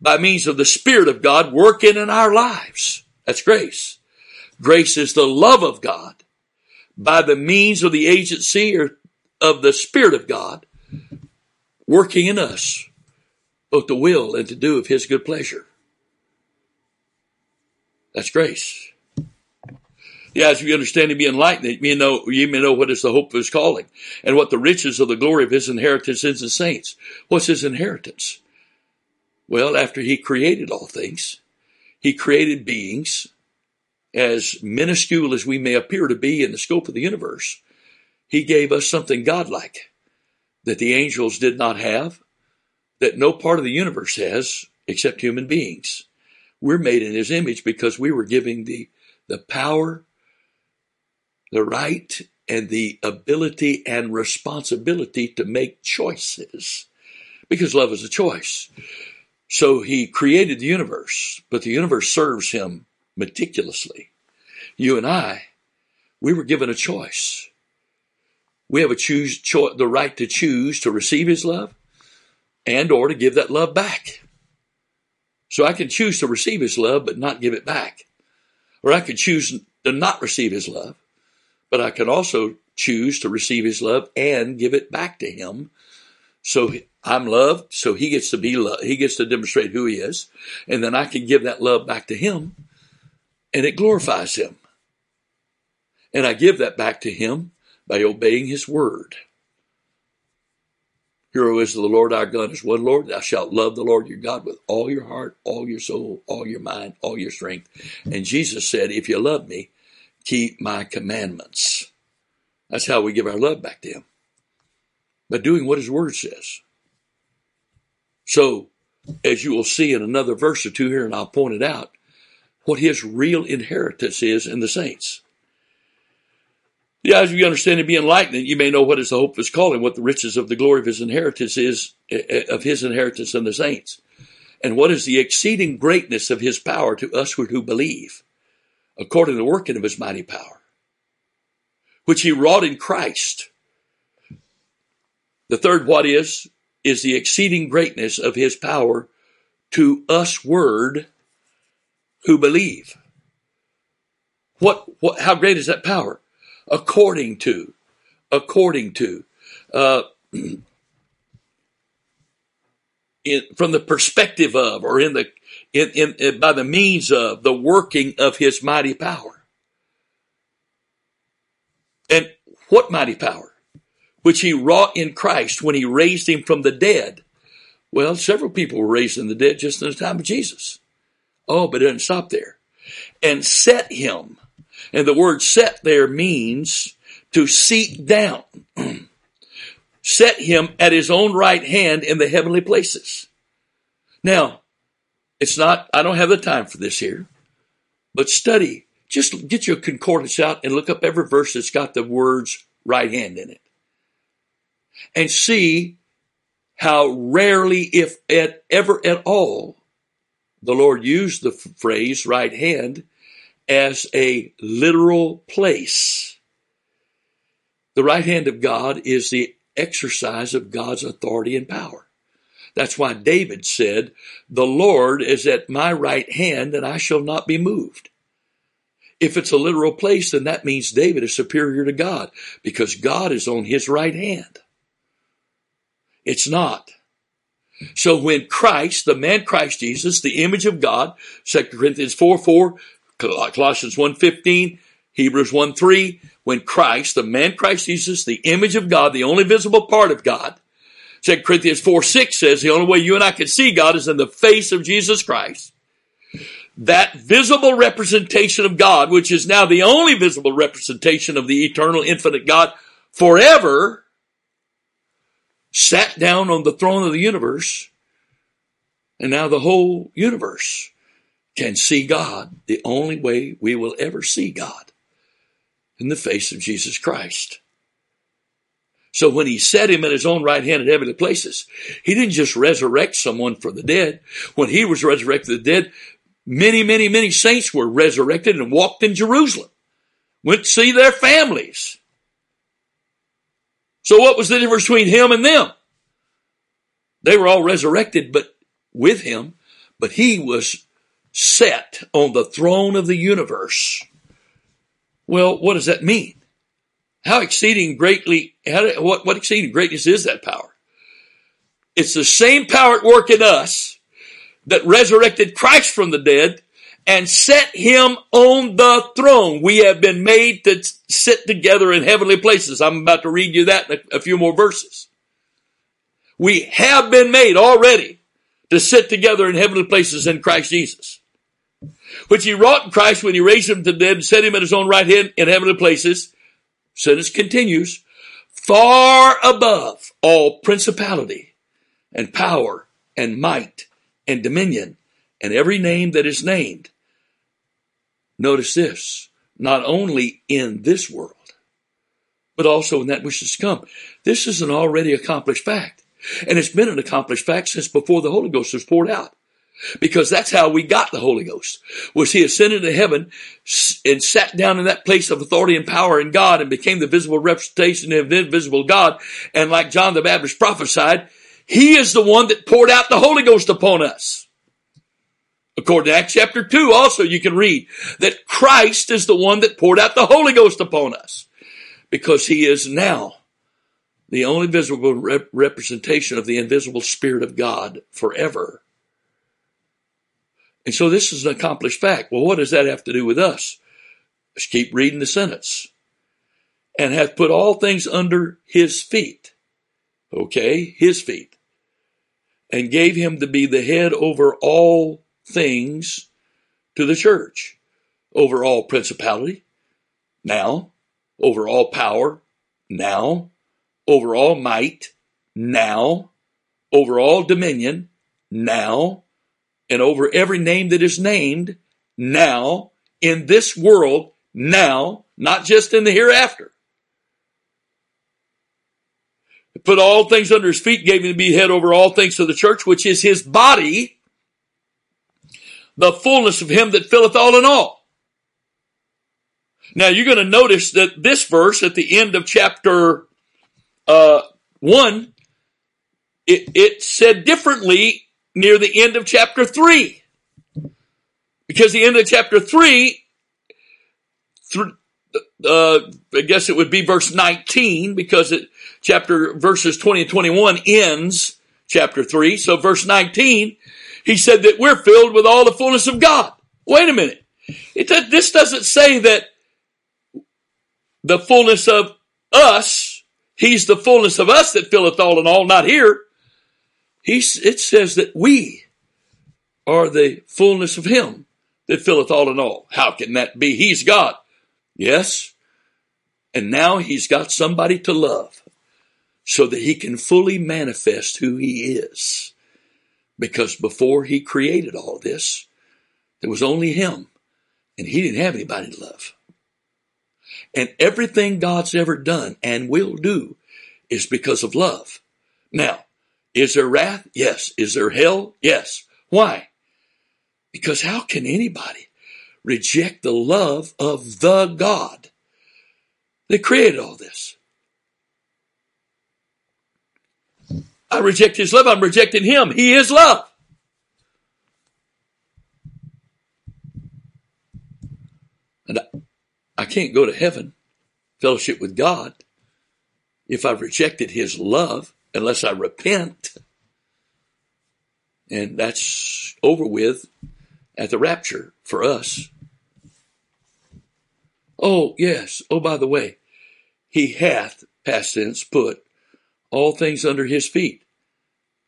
by means of the Spirit of God working in our lives. That's grace. Grace is the love of God by the means of the agency or of the Spirit of God working in us both to will and to do of his good pleasure. That's grace. Yeah, as you understand and be enlightened, you know, may know what is the hope of his calling and what the riches of the glory of his inheritance is in saints. What's his inheritance? Well, after he created all things, he created beings as minuscule as we may appear to be in the scope of the universe. He gave us something godlike that the angels did not have, that no part of the universe has except human beings. We're made in his image because we were giving the, the power the right and the ability and responsibility to make choices because love is a choice. So he created the universe, but the universe serves him meticulously. You and I, we were given a choice. We have a choose cho- the right to choose to receive his love and or to give that love back. So I can choose to receive his love but not give it back. Or I could choose to not receive his love but I can also choose to receive his love and give it back to him. So I'm loved, so he gets to be loved. He gets to demonstrate who he is. And then I can give that love back to him and it glorifies him. And I give that back to him by obeying his word. Hero is the Lord our God is one Lord. Thou shalt love the Lord your God with all your heart, all your soul, all your mind, all your strength. And Jesus said, if you love me, keep my commandments. That's how we give our love back to him. By doing what his word says. So, as you will see in another verse or two here, and I'll point it out, what his real inheritance is in the saints. The eyes of you understand and be enlightened, you may know what is the hope of his calling, what the riches of the glory of his inheritance is, eh, of his inheritance in the saints, and what is the exceeding greatness of his power to us who believe according to the working of his mighty power, which he wrought in Christ. The third what is, is the exceeding greatness of his power to us word who believe. What, what, how great is that power? According to, according to, uh, in, from the perspective of, or in the in, in, in, by the means of the working of his mighty power. And what mighty power? Which he wrought in Christ when he raised him from the dead. Well, several people were raised in the dead just in the time of Jesus. Oh, but it didn't stop there. And set him. And the word set there means to seat down. set him at his own right hand in the heavenly places. Now, it's not, I don't have the time for this here, but study. Just get your concordance out and look up every verse that's got the words right hand in it. And see how rarely, if at, ever at all, the Lord used the phrase right hand as a literal place. The right hand of God is the exercise of God's authority and power. That's why David said, the Lord is at my right hand and I shall not be moved. If it's a literal place, then that means David is superior to God because God is on his right hand. It's not. So when Christ, the man Christ Jesus, the image of God, 2 Corinthians 4, 4, Colossians 1, 15, Hebrews 1, 3, when Christ, the man Christ Jesus, the image of God, the only visible part of God, 2 Corinthians 4 6 says the only way you and I can see God is in the face of Jesus Christ. That visible representation of God, which is now the only visible representation of the eternal infinite God forever, sat down on the throne of the universe, and now the whole universe can see God the only way we will ever see God in the face of Jesus Christ. So when he set him at his own right hand in heavenly places, he didn't just resurrect someone from the dead. When he was resurrected from the dead, many, many, many saints were resurrected and walked in Jerusalem, went to see their families. So what was the difference between him and them? They were all resurrected, but with him, but he was set on the throne of the universe. Well, what does that mean? How exceeding greatly, how, what, what exceeding greatness is that power? It's the same power at work in us that resurrected Christ from the dead and set him on the throne. We have been made to sit together in heavenly places. I'm about to read you that in a, a few more verses. We have been made already to sit together in heavenly places in Christ Jesus. Which he wrought in Christ when he raised him to the dead and set him at his own right hand in heavenly places. Sentence continues. Far above all principality and power and might and dominion and every name that is named. Notice this, not only in this world, but also in that which is to come. This is an already accomplished fact. And it's been an accomplished fact since before the Holy Ghost was poured out. Because that's how we got the Holy Ghost. Was he ascended to heaven and sat down in that place of authority and power in God and became the visible representation of the invisible God. And like John the Baptist prophesied, he is the one that poured out the Holy Ghost upon us. According to Acts chapter 2 also you can read that Christ is the one that poured out the Holy Ghost upon us. Because he is now the only visible rep- representation of the invisible Spirit of God forever. And so this is an accomplished fact. Well, what does that have to do with us? Let's keep reading the sentence. And hath put all things under his feet. Okay, his feet. And gave him to be the head over all things to the church, over all principality, now, over all power, now, over all might, now, over all dominion, now, and over every name that is named, now, in this world, now, not just in the hereafter. Put all things under his feet, gave him to be head over all things to the church, which is his body, the fullness of him that filleth all in all. Now you're going to notice that this verse at the end of chapter uh, 1, it, it said differently near the end of chapter 3. Because the end of chapter 3, through, uh, I guess it would be verse 19 because it, chapter verses 20 and 21 ends chapter 3. So verse 19 he said that we're filled with all the fullness of God. Wait a minute. It, this doesn't say that the fullness of us, he's the fullness of us that filleth all in all, not here. He's, it says that we are the fullness of him that filleth all in all. How can that be? He's God. Yes. And now he's got somebody to love so that he can fully manifest who he is. Because before he created all this, there was only him and he didn't have anybody to love. And everything God's ever done and will do is because of love. Now, is there wrath? Yes. Is there hell? Yes. Why? Because how can anybody reject the love of the God that created all this? I reject his love. I'm rejecting him. He is love. And I, can't go to heaven, fellowship with God, if I've rejected his love unless I repent. And that's over with at the rapture for us. Oh, yes. Oh, by the way, he hath, past tense, put all things under his feet.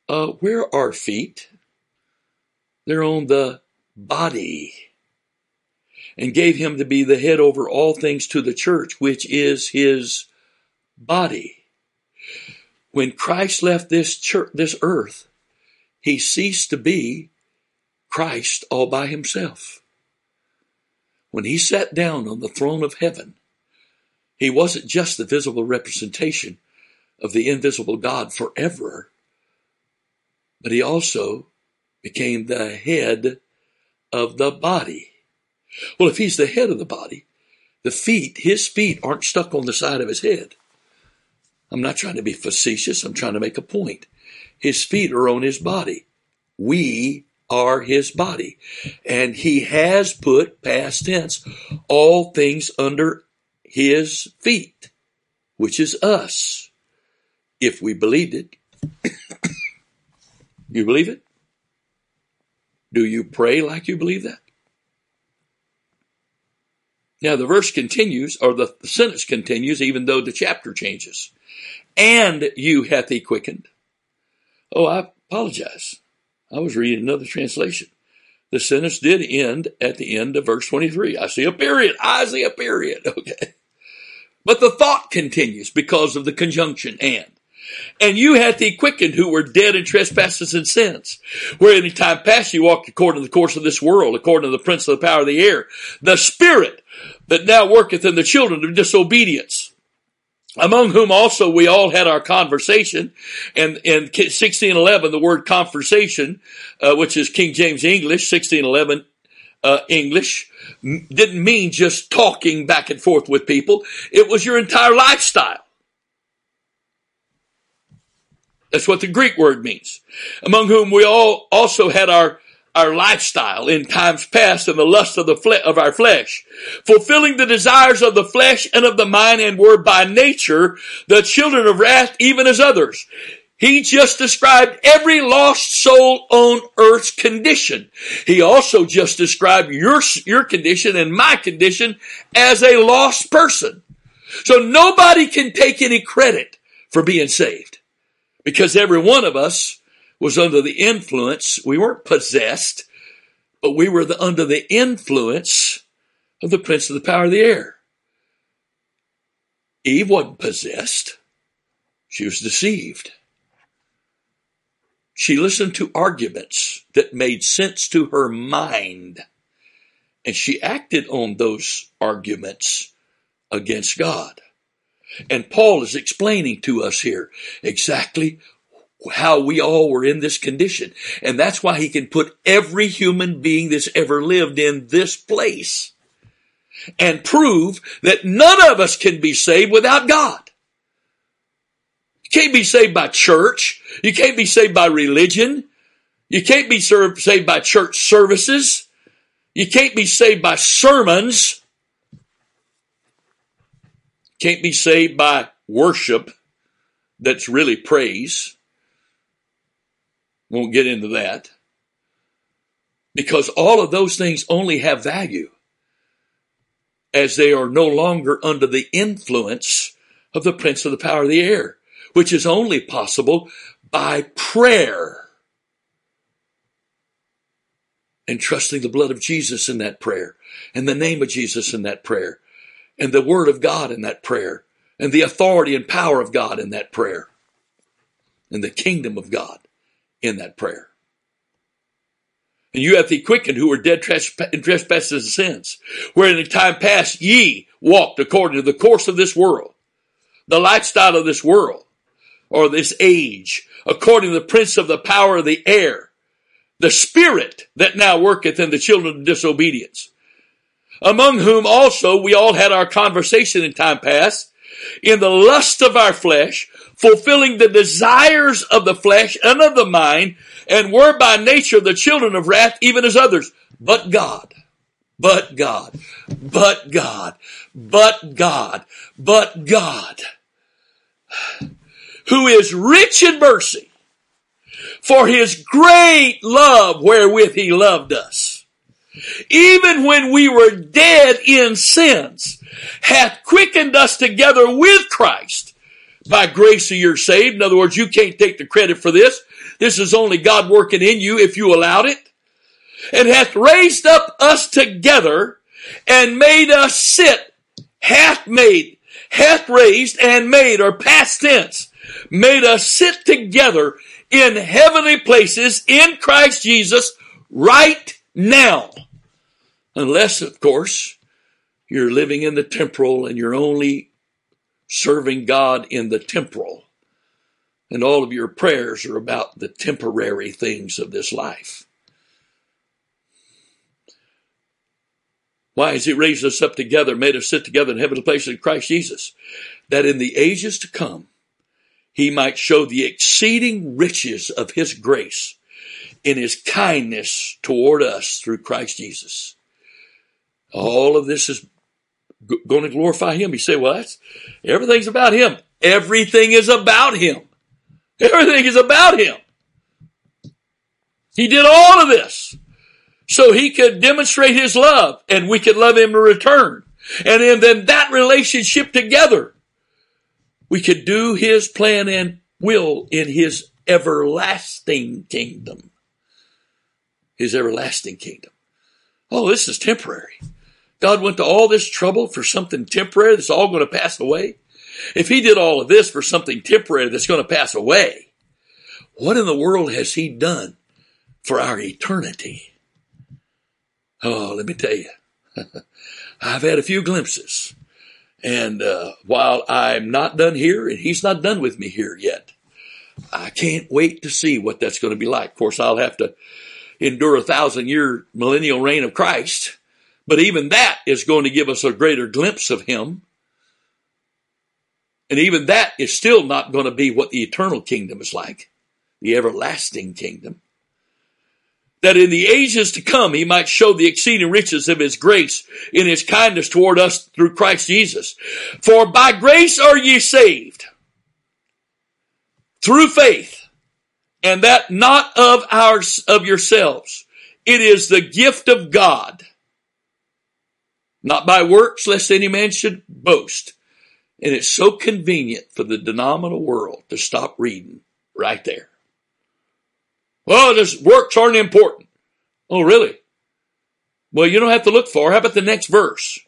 Uh, where are feet? They're on the body. And gave him to be the head over all things to the church, which is his body. When Christ left this church, this earth, he ceased to be Christ all by himself. When he sat down on the throne of heaven, he wasn't just the visible representation of the invisible God forever but he also became the head of the body. Well, if he's the head of the body, the feet, his feet aren't stuck on the side of his head. I'm not trying to be facetious. I'm trying to make a point. His feet are on his body. We are his body. And he has put, past tense, all things under his feet, which is us, if we believed it. You believe it? Do you pray like you believe that? Now the verse continues, or the, sentence continues, even though the chapter changes. And you hath he quickened. Oh, I apologize. I was reading another translation. The sentence did end at the end of verse 23. I see a period. I see a period. Okay. But the thought continues because of the conjunction and. And you hath he quickened who were dead in trespasses and sins, where any time past you walked according to the course of this world, according to the prince of the power of the air, the spirit that now worketh in the children of disobedience among whom also we all had our conversation. And in 1611, the word conversation, uh, which is King James English, 1611 uh, English, didn't mean just talking back and forth with people. It was your entire lifestyle. That's what the Greek word means. Among whom we all also had our our lifestyle in times past and the lust of the fle- of our flesh, fulfilling the desires of the flesh and of the mind and were by nature the children of wrath even as others. He just described every lost soul on earth's condition. He also just described your, your condition and my condition as a lost person. So nobody can take any credit for being saved because every one of us was under the influence. We weren't possessed, but we were the, under the influence of the prince of the power of the air. Eve wasn't possessed. She was deceived. She listened to arguments that made sense to her mind, and she acted on those arguments against God. And Paul is explaining to us here exactly how we all were in this condition. And that's why he can put every human being that's ever lived in this place and prove that none of us can be saved without God. You can't be saved by church. You can't be saved by religion. You can't be served, saved by church services. You can't be saved by sermons. Can't be saved by worship that's really praise. Won't get into that. Because all of those things only have value as they are no longer under the influence of the prince of the power of the air, which is only possible by prayer and trusting the blood of Jesus in that prayer and the name of Jesus in that prayer and the word of God in that prayer and the authority and power of God in that prayer and the kingdom of God in that prayer. And you have the quickened who were dead in trespasses and sins, where in the time past ye walked according to the course of this world, the lifestyle of this world, or this age, according to the prince of the power of the air, the spirit that now worketh in the children of disobedience, among whom also we all had our conversation in time past, in the lust of our flesh, fulfilling the desires of the flesh and of the mind, and were by nature the children of wrath, even as others. But God, but God, but God, but God, but God, who is rich in mercy, for his great love wherewith he loved us. Even when we were dead in sins, hath quickened us together with Christ. By grace are you saved. In other words, you can't take the credit for this. This is only God working in you if you allowed it. And hath raised up us together and made us sit, hath made, hath raised and made, or past tense, made us sit together in heavenly places in Christ Jesus right now. Unless, of course, you're living in the temporal and you're only serving God in the temporal. And all of your prayers are about the temporary things of this life. Why has he raised us up together, made us sit together in heavenly places in Christ Jesus? That in the ages to come, he might show the exceeding riches of his grace in his kindness toward us through Christ Jesus. All of this is g- going to glorify him. You say, well, that's, everything's about him. Everything is about him. Everything is about him. He did all of this so he could demonstrate his love and we could love him in return. And in then that relationship together, we could do his plan and will in his everlasting kingdom. His everlasting kingdom. Oh, this is temporary. God went to all this trouble for something temporary that's all going to pass away. If he did all of this for something temporary that's going to pass away, what in the world has he done for our eternity? Oh, let me tell you, I've had a few glimpses. And uh, while I'm not done here, and he's not done with me here yet, I can't wait to see what that's going to be like. Of course, I'll have to endure a thousand year millennial reign of Christ, but even that is going to give us a greater glimpse of him. And even that is still not going to be what the eternal kingdom is like, the everlasting kingdom that in the ages to come he might show the exceeding riches of his grace in his kindness toward us through Christ Jesus. For by grace are ye saved through faith, and that not of ours of yourselves. It is the gift of God, not by works, lest any man should boast. And it's so convenient for the denominational world to stop reading right there. Well, this works aren't important. Oh, really? Well, you don't have to look far. How about the next verse?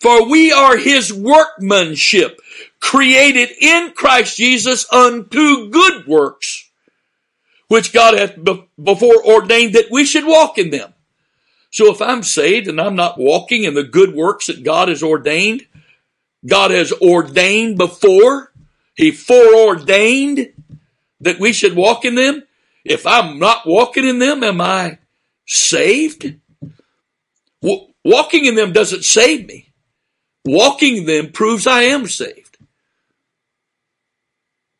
For we are his workmanship, created in Christ Jesus unto good works, which God hath before ordained that we should walk in them. So if I'm saved and I'm not walking in the good works that God has ordained, God has ordained before, He foreordained that we should walk in them, if I'm not walking in them, am I saved? Walking in them doesn't save me. Walking in them proves I am saved.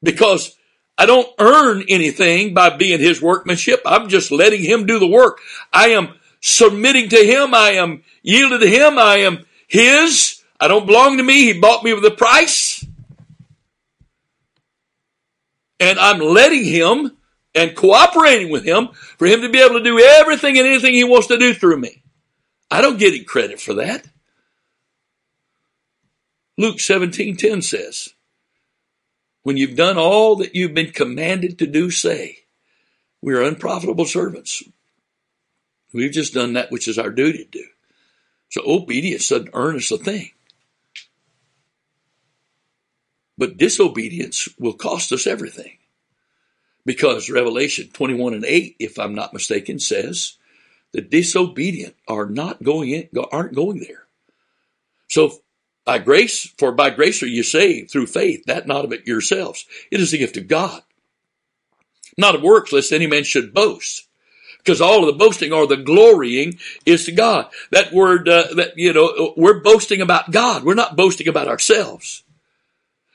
Because I don't earn anything by being his workmanship. I'm just letting him do the work. I am submitting to him. I am yielded to him. I am his. I don't belong to me. He bought me with a price. And I'm letting him and cooperating with him for him to be able to do everything and anything he wants to do through me. I don't get any credit for that. Luke 17:10 says, "When you've done all that you've been commanded to do, say, we are unprofitable servants. We've just done that which is our duty to do." So obedience doesn't earn us a thing. But disobedience will cost us everything. Because Revelation 21 and 8, if I'm not mistaken, says the disobedient are not going in, aren't going there. So by grace, for by grace are you saved through faith, that not of it yourselves. It is the gift of God. Not of works, lest any man should boast. Because all of the boasting or the glorying is to God. That word, uh, that, you know, we're boasting about God. We're not boasting about ourselves.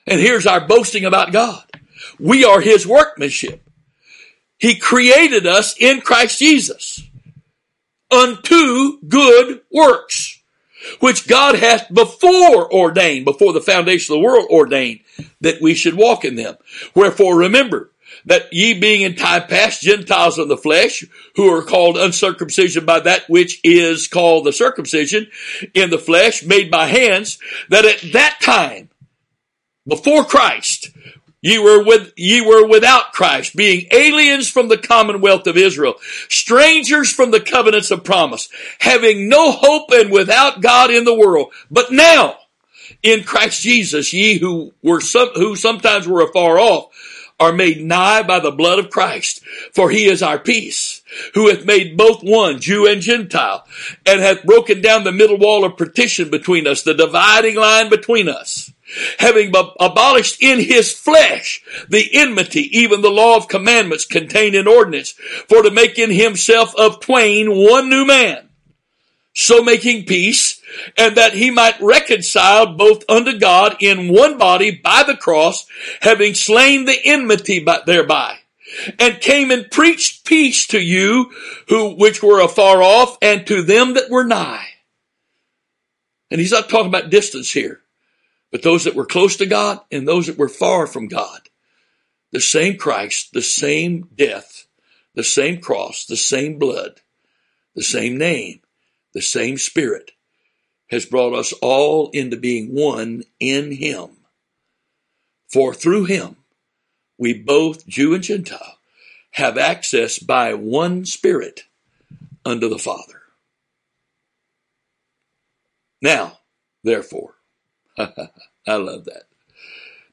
And here's our boasting about God. We are his workmanship. He created us in Christ Jesus unto good works, which God hath before ordained, before the foundation of the world ordained, that we should walk in them. Wherefore remember, that ye being in time past Gentiles in the flesh, who are called uncircumcision by that which is called the circumcision in the flesh, made by hands, that at that time, before Christ, Ye were with, ye were without Christ, being aliens from the commonwealth of Israel, strangers from the covenants of promise, having no hope and without God in the world. But now, in Christ Jesus, ye who were some, who sometimes were afar off, are made nigh by the blood of Christ, for he is our peace, who hath made both one, Jew and Gentile, and hath broken down the middle wall of partition between us, the dividing line between us having abolished in his flesh the enmity, even the law of commandments contained in ordinance, for to make in himself of twain one new man, so making peace, and that he might reconcile both unto God in one body by the cross, having slain the enmity thereby. And came and preached peace to you who, which were afar off and to them that were nigh. And he's not talking about distance here but those that were close to God and those that were far from God. The same Christ, the same death, the same cross, the same blood, the same name, the same spirit has brought us all into being one in him. For through him, we both, Jew and Gentile, have access by one Spirit unto the Father. Now, therefore, I love that.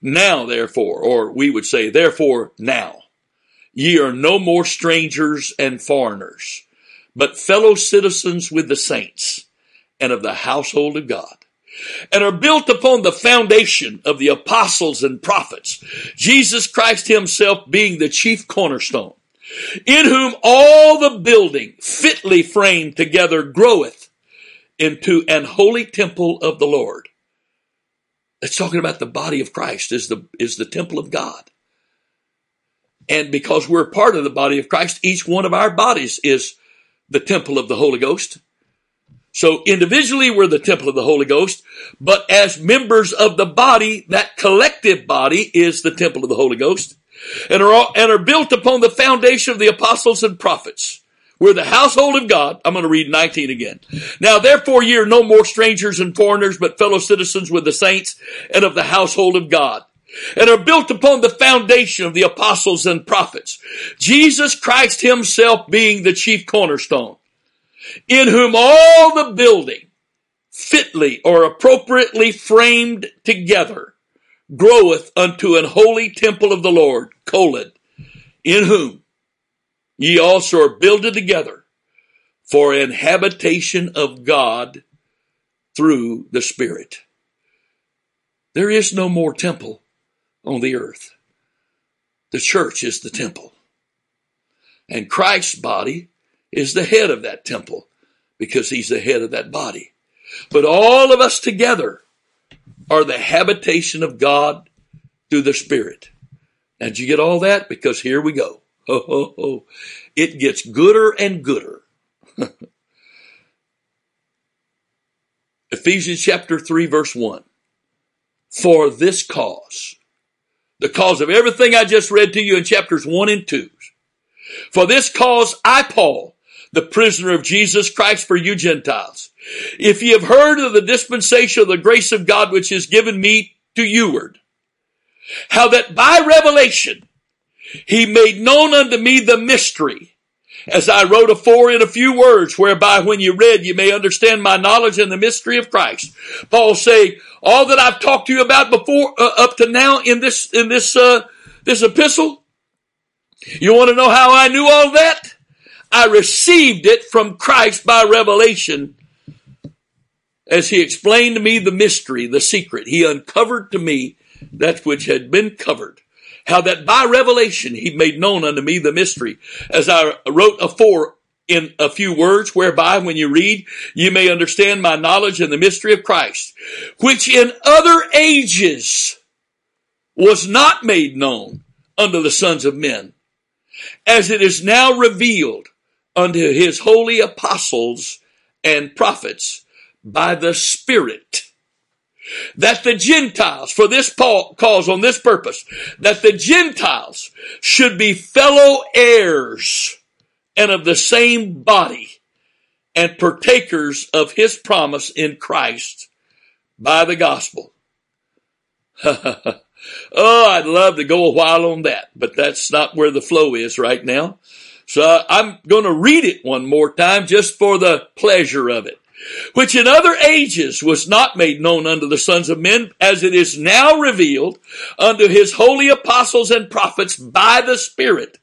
Now, therefore, or we would say, therefore, now, ye are no more strangers and foreigners, but fellow citizens with the saints and of the household of God and are built upon the foundation of the apostles and prophets, Jesus Christ himself being the chief cornerstone, in whom all the building fitly framed together groweth into an holy temple of the Lord. It's talking about the body of Christ is the, is the temple of God. And because we're part of the body of Christ, each one of our bodies is the temple of the Holy Ghost. So individually, we're the temple of the Holy Ghost, but as members of the body, that collective body is the temple of the Holy Ghost and are, all, and are built upon the foundation of the apostles and prophets. We're the household of God. I'm going to read 19 again. Now therefore ye are no more strangers and foreigners, but fellow citizens with the saints and of the household of God and are built upon the foundation of the apostles and prophets. Jesus Christ himself being the chief cornerstone in whom all the building fitly or appropriately framed together groweth unto an holy temple of the Lord, colon, in whom ye also are builded together for an habitation of God through the Spirit. There is no more temple on the earth. The church is the temple. And Christ's body is the head of that temple because he's the head of that body. But all of us together are the habitation of God through the Spirit. And you get all that? Because here we go. Ho, ho, ho. It gets gooder and gooder. Ephesians chapter 3 verse 1. For this cause, the cause of everything I just read to you in chapters 1 and 2. For this cause I, Paul, the prisoner of Jesus Christ for you Gentiles. If ye have heard of the dispensation of the grace of God which is given me to youward, how that by revelation he made known unto me the mystery, as I wrote afore in a few words, whereby when you read you may understand my knowledge in the mystery of Christ. Paul say, all that I've talked to you about before, uh, up to now in this, in this, uh, this epistle, you want to know how I knew all that? I received it from Christ by revelation as he explained to me the mystery, the secret. He uncovered to me that which had been covered. How that by revelation he made known unto me the mystery. As I wrote afore in a few words, whereby when you read, you may understand my knowledge in the mystery of Christ, which in other ages was not made known unto the sons of men, as it is now revealed unto his holy apostles and prophets by the Spirit. That the Gentiles, for this cause on this purpose, that the Gentiles should be fellow heirs and of the same body and partakers of his promise in Christ by the gospel. oh, I'd love to go a while on that, but that's not where the flow is right now. So I'm going to read it one more time just for the pleasure of it. Which in other ages was not made known unto the sons of men, as it is now revealed unto his holy apostles and prophets by the Spirit,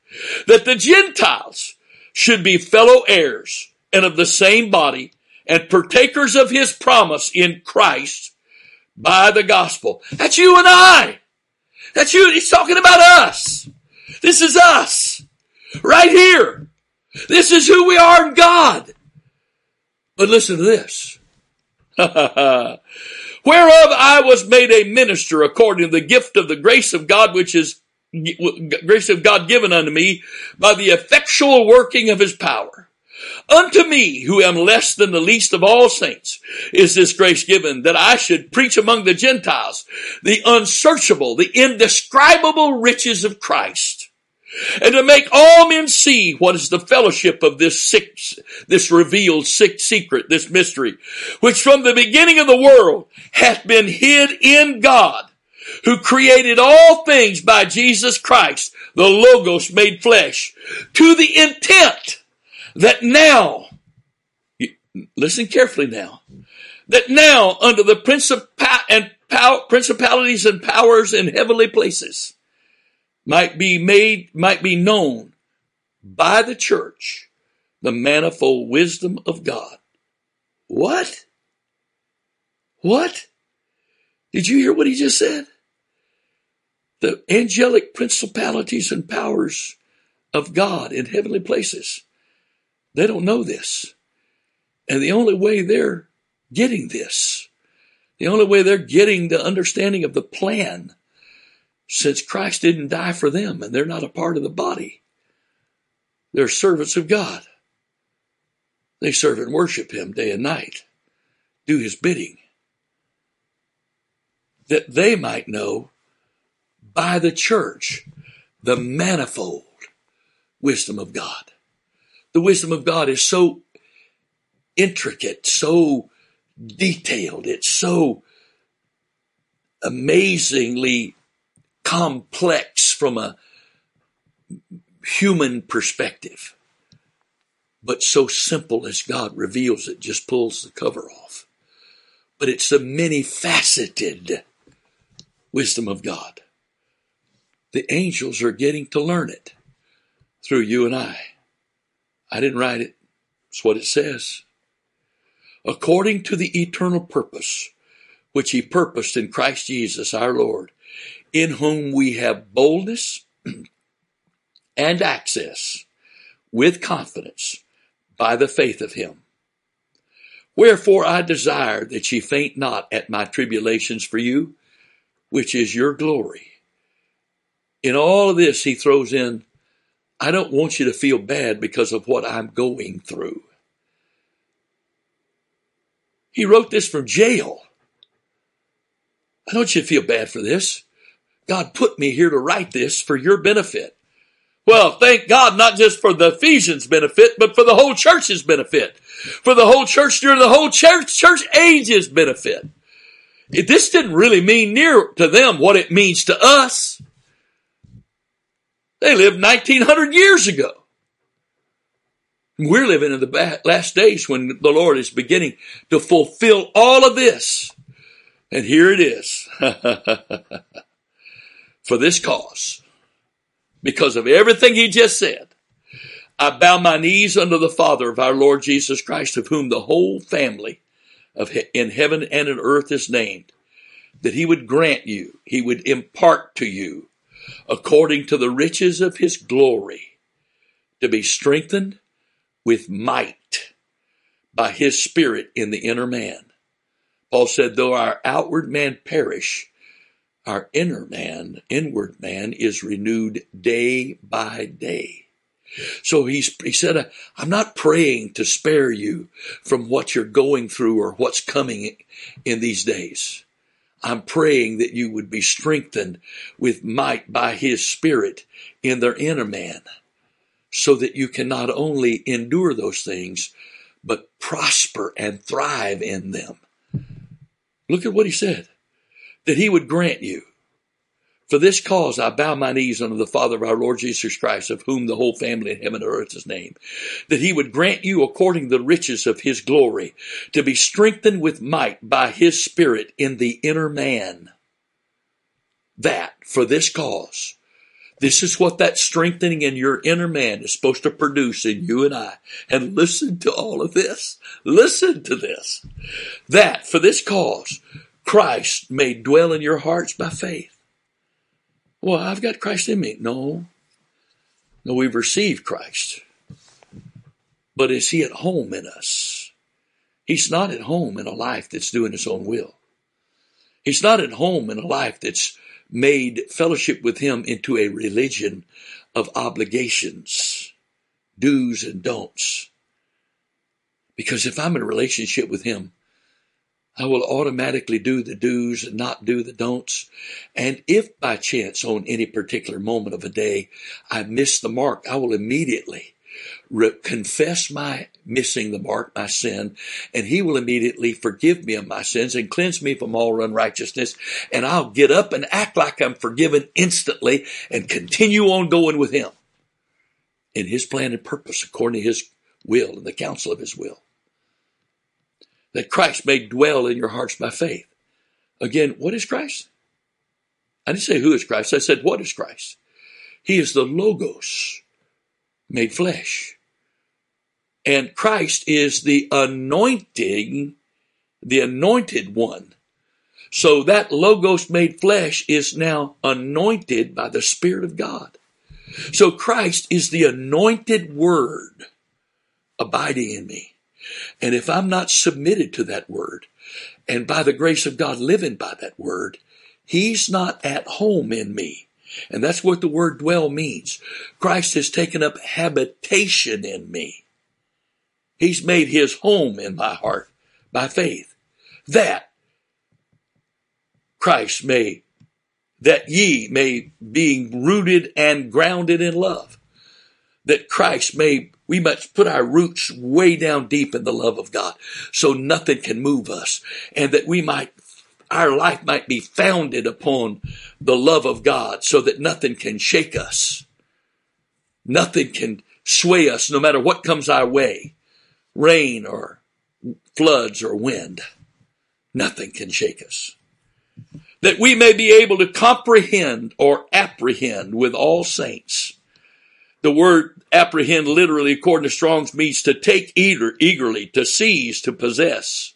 that the Gentiles should be fellow heirs and of the same body and partakers of his promise in Christ by the gospel. That's you and I. That's you. He's talking about us. This is us. Right here. This is who we are in God. But listen to this. Whereof I was made a minister according to the gift of the grace of God, which is grace of God given unto me by the effectual working of his power. Unto me, who am less than the least of all saints, is this grace given that I should preach among the Gentiles the unsearchable, the indescribable riches of Christ and to make all men see what is the fellowship of this sick, this revealed sick secret, this mystery, which from the beginning of the world hath been hid in God, who created all things by Jesus Christ, the Logos made flesh, to the intent that now, listen carefully now, that now under the and principalities and powers in heavenly places might be made, might be known by the church the manifold wisdom of God. What? What? Did you hear what he just said? The angelic principalities and powers of God in heavenly places. They don't know this. And the only way they're getting this, the only way they're getting the understanding of the plan since Christ didn't die for them and they're not a part of the body. They're servants of God. They serve and worship Him day and night, do His bidding, that they might know by the church the manifold wisdom of God. The wisdom of God is so intricate, so detailed, it's so amazingly complex from a human perspective, but so simple as God reveals it, just pulls the cover off. But it's the many faceted wisdom of God. The angels are getting to learn it through you and I. I didn't write it. It's what it says. According to the eternal purpose which he purposed in Christ Jesus our Lord, in whom we have boldness and access with confidence by the faith of him. Wherefore I desire that ye faint not at my tribulations for you, which is your glory. In all of this, he throws in, I don't want you to feel bad because of what I'm going through. He wrote this from jail. I don't want you to feel bad for this. God put me here to write this for your benefit. Well, thank God, not just for the Ephesians benefit, but for the whole church's benefit. For the whole church during the whole church, church ages benefit. This didn't really mean near to them what it means to us. They lived 1900 years ago. We're living in the last days when the Lord is beginning to fulfill all of this. And here it is. for this cause, because of everything he just said, I bow my knees under the Father of our Lord Jesus Christ, of whom the whole family of he- in heaven and in earth is named, that he would grant you, he would impart to you, according to the riches of his glory, to be strengthened with might by his spirit in the inner man. Paul said, though our outward man perish, our inner man, inward man is renewed day by day. So he said, I'm not praying to spare you from what you're going through or what's coming in these days. I'm praying that you would be strengthened with might by his spirit in their inner man so that you can not only endure those things, but prosper and thrive in them. Look at what he said that he would grant you. For this cause I bow my knees unto the Father of our Lord Jesus Christ, of whom the whole family in heaven and earth is named, that he would grant you according to the riches of his glory, to be strengthened with might by his Spirit in the inner man. That, for this cause, this is what that strengthening in your inner man is supposed to produce in you and I. And listen to all of this. Listen to this. That, for this cause, Christ may dwell in your hearts by faith. Well, I've got Christ in me. No. No, we've received Christ. But is he at home in us? He's not at home in a life that's doing his own will. He's not at home in a life that's made fellowship with him into a religion of obligations, do's and don'ts. Because if I'm in a relationship with him, I will automatically do the do's and not do the don'ts. And if by chance on any particular moment of a day I miss the mark, I will immediately re- confess my missing the mark, my sin, and he will immediately forgive me of my sins and cleanse me from all unrighteousness. And I'll get up and act like I'm forgiven instantly and continue on going with him in his plan and purpose according to his will and the counsel of his will that Christ may dwell in your hearts by faith. Again, what is Christ? I didn't say who is Christ. I said, what is Christ? He is the Logos made flesh. And Christ is the anointing, the anointed one. So that Logos made flesh is now anointed by the Spirit of God. So Christ is the anointed word abiding in me. And if I'm not submitted to that word, and by the grace of God living by that word, He's not at home in me. And that's what the word dwell means. Christ has taken up habitation in me. He's made his home in my heart by faith. That Christ may, that ye may being rooted and grounded in love. That Christ may we must put our roots way down deep in the love of God so nothing can move us and that we might, our life might be founded upon the love of God so that nothing can shake us. Nothing can sway us no matter what comes our way. Rain or floods or wind. Nothing can shake us. That we may be able to comprehend or apprehend with all saints the word apprehend literally, according to Strong's, means to take eager, eagerly, to seize, to possess.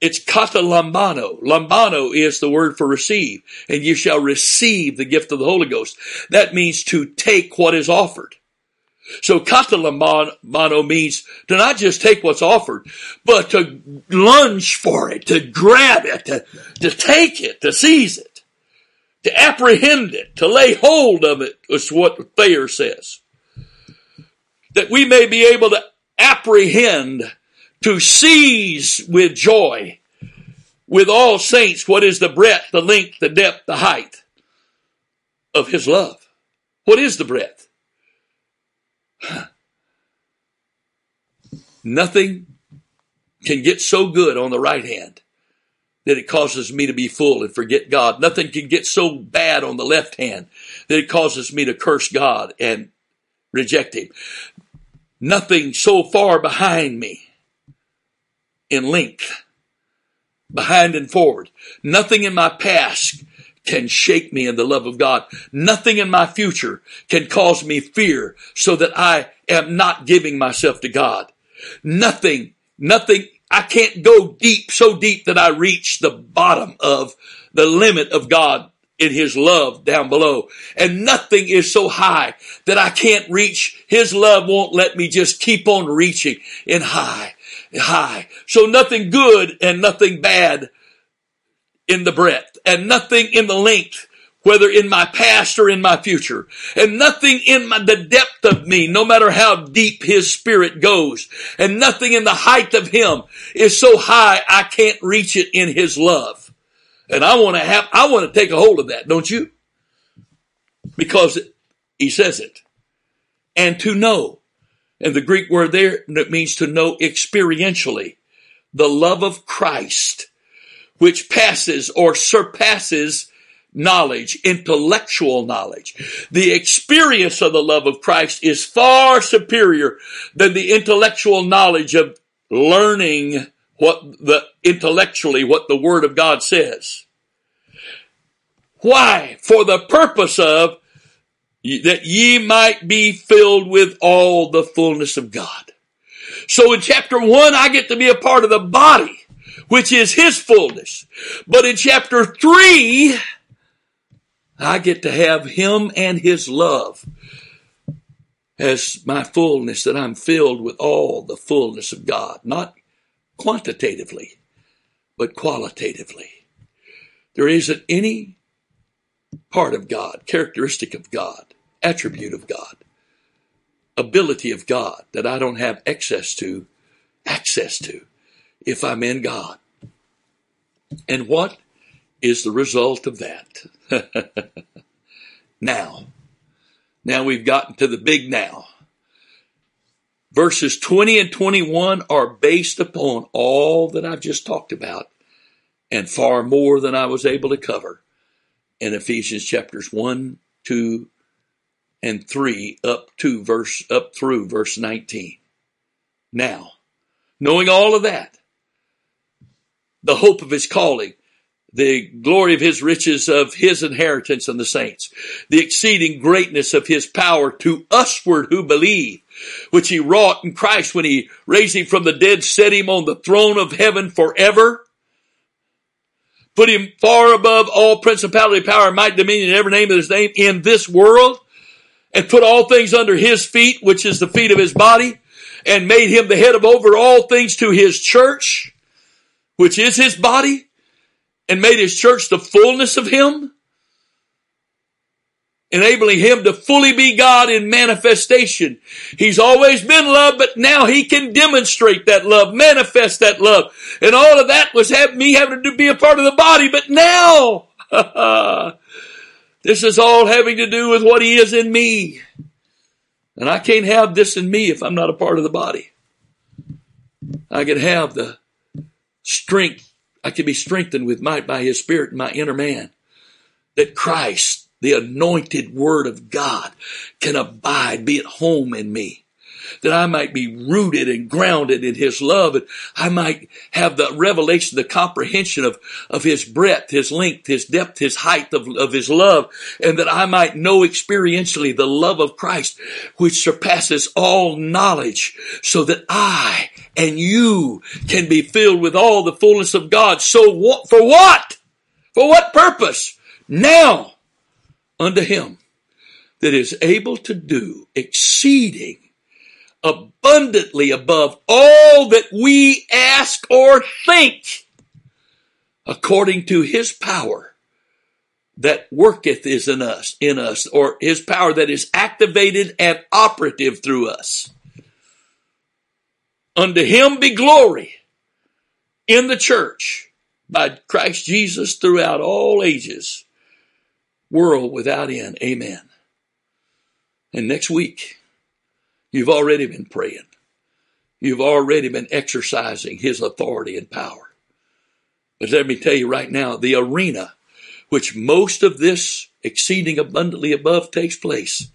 It's kata lambano. Lambano is the word for receive, and you shall receive the gift of the Holy Ghost. That means to take what is offered. So kata lambano means to not just take what's offered, but to lunge for it, to grab it, to, to take it, to seize it to apprehend it, to lay hold of it, is what Thayer says. That we may be able to apprehend, to seize with joy, with all saints, what is the breadth, the length, the depth, the height of his love. What is the breadth? Nothing can get so good on the right hand that it causes me to be full and forget God. Nothing can get so bad on the left hand that it causes me to curse God and reject Him. Nothing so far behind me in length, behind and forward. Nothing in my past can shake me in the love of God. Nothing in my future can cause me fear so that I am not giving myself to God. Nothing, nothing I can't go deep, so deep that I reach the bottom of the limit of God in His love down below. And nothing is so high that I can't reach. His love won't let me just keep on reaching in high, high. So nothing good and nothing bad in the breadth and nothing in the length whether in my past or in my future. And nothing in my, the depth of me, no matter how deep his spirit goes, and nothing in the height of him is so high I can't reach it in his love. And I want to have, I want to take a hold of that, don't you? Because he says it. And to know. And the Greek word there means to know experientially the love of Christ, which passes or surpasses knowledge, intellectual knowledge. The experience of the love of Christ is far superior than the intellectual knowledge of learning what the intellectually what the word of God says. Why? For the purpose of that ye might be filled with all the fullness of God. So in chapter one, I get to be a part of the body, which is his fullness. But in chapter three, I get to have Him and His love as my fullness, that I'm filled with all the fullness of God, not quantitatively, but qualitatively. There isn't any part of God, characteristic of God, attribute of God, ability of God that I don't have access to, access to, if I'm in God. And what is the result of that? now, now we've gotten to the big now. Verses 20 and 21 are based upon all that I've just talked about and far more than I was able to cover in Ephesians chapters 1, 2, and 3 up to verse up through verse 19. Now, knowing all of that, the hope of his calling, the glory of his riches of his inheritance in the saints, the exceeding greatness of his power to usward who believe, which he wrought in Christ when he raised him from the dead, set him on the throne of heaven forever, put him far above all principality, power, might, dominion, and every name of his name in this world, and put all things under his feet, which is the feet of his body, and made him the head of over all things to his church, which is his body, and made his church the fullness of him, enabling him to fully be God in manifestation. He's always been love, but now he can demonstrate that love, manifest that love. And all of that was have, me having to be a part of the body, but now, this is all having to do with what he is in me. And I can't have this in me if I'm not a part of the body. I can have the strength I can be strengthened with might by his spirit in my inner man. That Christ, the anointed word of God, can abide, be at home in me that I might be rooted and grounded in His love, and I might have the revelation, the comprehension of, of His breadth, His length, His depth, His height of, of His love, and that I might know experientially the love of Christ, which surpasses all knowledge, so that I and you can be filled with all the fullness of God. So what, for what? For what purpose? Now unto Him that is able to do exceeding abundantly above all that we ask or think, according to his power that worketh is in us, in us, or his power that is activated and operative through us. Unto him be glory in the church by Christ Jesus throughout all ages, world without end. Amen. And next week, You've already been praying. You've already been exercising His authority and power. But let me tell you right now, the arena which most of this exceeding abundantly above takes place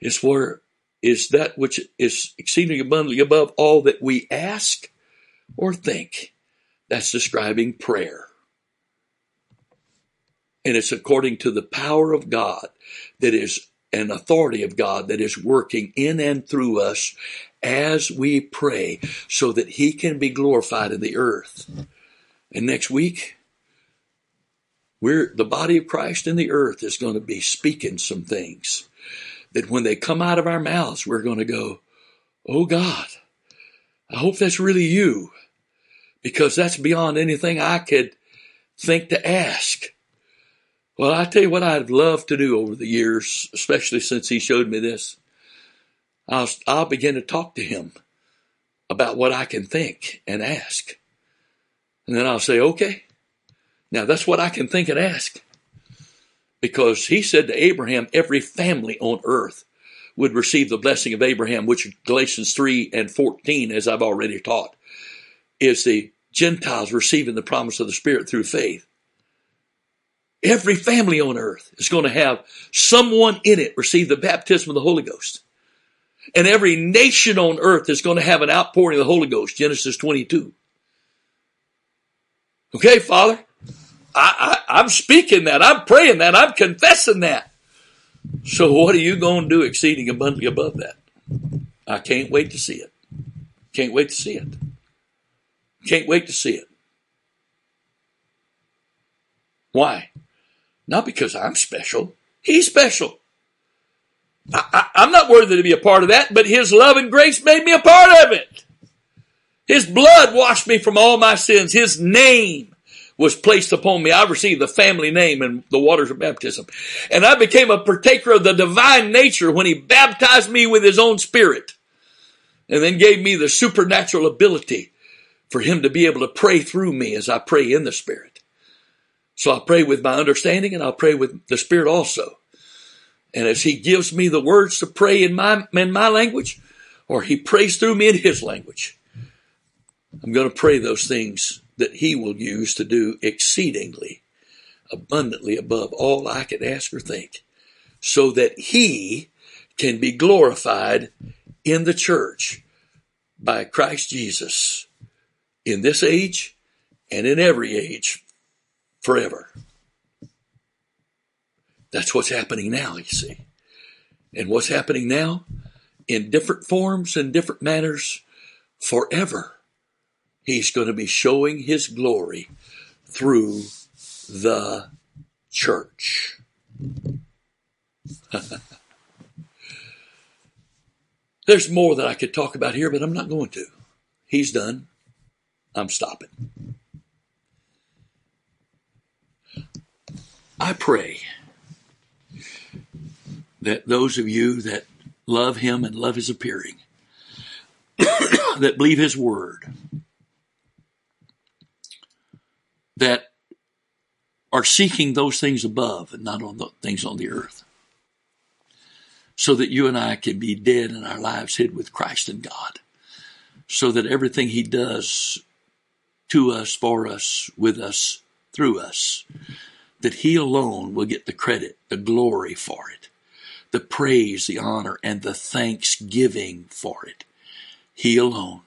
is where is that which is exceeding abundantly above all that we ask or think. That's describing prayer. And it's according to the power of God that is an authority of God that is working in and through us as we pray so that he can be glorified in the earth. And next week, we're the body of Christ in the earth is going to be speaking some things that when they come out of our mouths, we're going to go, Oh God, I hope that's really you because that's beyond anything I could think to ask. Well, I tell you what I'd love to do over the years, especially since he showed me this. I'll, I'll begin to talk to him about what I can think and ask. And then I'll say, okay, now that's what I can think and ask. Because he said to Abraham, every family on earth would receive the blessing of Abraham, which Galatians 3 and 14, as I've already taught, is the Gentiles receiving the promise of the Spirit through faith. Every family on earth is going to have someone in it receive the baptism of the Holy Ghost. And every nation on earth is going to have an outpouring of the Holy Ghost. Genesis 22. Okay, Father, I, I, I'm speaking that. I'm praying that. I'm confessing that. So what are you going to do exceeding abundantly above that? I can't wait to see it. Can't wait to see it. Can't wait to see it. Why? Not because I'm special. He's special. I, am not worthy to be a part of that, but His love and grace made me a part of it. His blood washed me from all my sins. His name was placed upon me. I received the family name in the waters of baptism. And I became a partaker of the divine nature when He baptized me with His own Spirit. And then gave me the supernatural ability for Him to be able to pray through me as I pray in the Spirit. So I'll pray with my understanding and I'll pray with the Spirit also. And as He gives me the words to pray in my, in my language, or He prays through me in His language, I'm going to pray those things that He will use to do exceedingly, abundantly above all I can ask or think, so that He can be glorified in the church by Christ Jesus in this age and in every age forever. That's what's happening now, you see. And what's happening now in different forms and different manners forever. He's going to be showing his glory through the church. There's more that I could talk about here, but I'm not going to. He's done. I'm stopping. I pray that those of you that love him and love his appearing, that believe his word, that are seeking those things above and not on the things on the earth. So that you and I can be dead and our lives hid with Christ and God. So that everything he does to us, for us, with us, through us, that he alone will get the credit, the glory for it the praise, the honor, and the thanksgiving for it. He alone.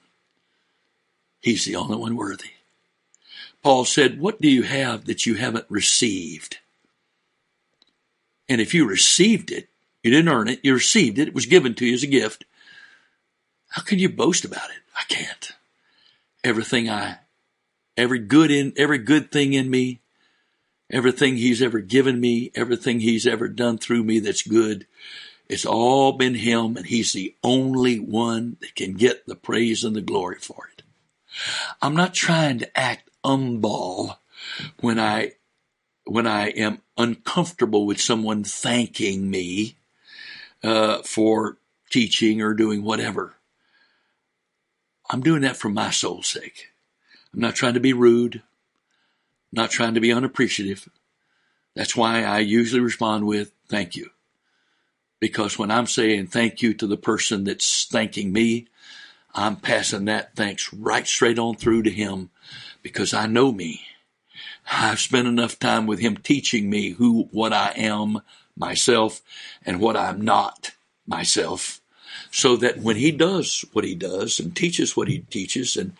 He's the only one worthy. Paul said, What do you have that you haven't received? And if you received it, you didn't earn it, you received it, it was given to you as a gift. How can you boast about it? I can't. Everything I, every good in, every good thing in me Everything he's ever given me, everything he's ever done through me that's good, it's all been him and he's the only one that can get the praise and the glory for it. I'm not trying to act umball when I, when I am uncomfortable with someone thanking me, uh, for teaching or doing whatever. I'm doing that for my soul's sake. I'm not trying to be rude not trying to be unappreciative. That's why I usually respond with thank you. Because when I'm saying thank you to the person that's thanking me, I'm passing that thanks right straight on through to him because I know me. I've spent enough time with him teaching me who, what I am myself and what I'm not myself so that when he does what he does and teaches what he teaches and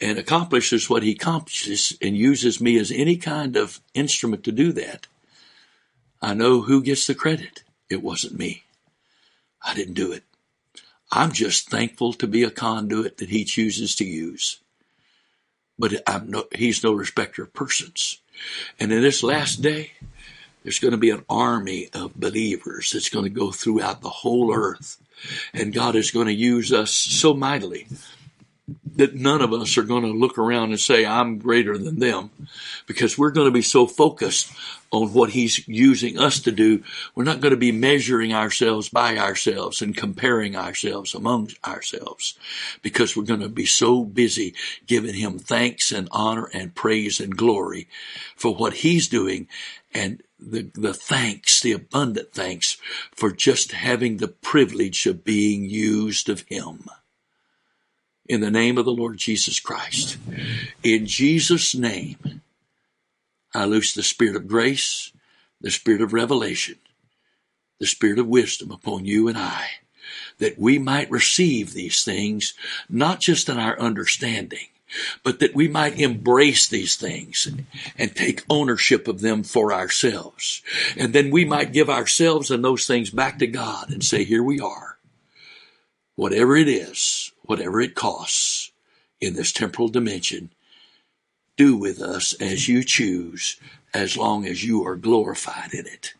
and accomplishes what he accomplishes and uses me as any kind of instrument to do that, I know who gets the credit. It wasn't me. I didn't do it. I'm just thankful to be a conduit that he chooses to use. But I'm no, he's no respecter of persons. And in this last day, there's going to be an army of believers that's going to go throughout the whole earth. And God is going to use us so mightily that none of us are going to look around and say, I'm greater than them because we're going to be so focused on what he's using us to do. We're not going to be measuring ourselves by ourselves and comparing ourselves among ourselves because we're going to be so busy giving him thanks and honor and praise and glory for what he's doing and the, the thanks, the abundant thanks for just having the privilege of being used of him in the name of the Lord Jesus Christ. In Jesus' name, I loose the spirit of grace, the spirit of revelation, the spirit of wisdom upon you and I, that we might receive these things, not just in our understanding, but that we might embrace these things and take ownership of them for ourselves. And then we might give ourselves and those things back to God and say, here we are. Whatever it is, whatever it costs in this temporal dimension, do with us as you choose, as long as you are glorified in it.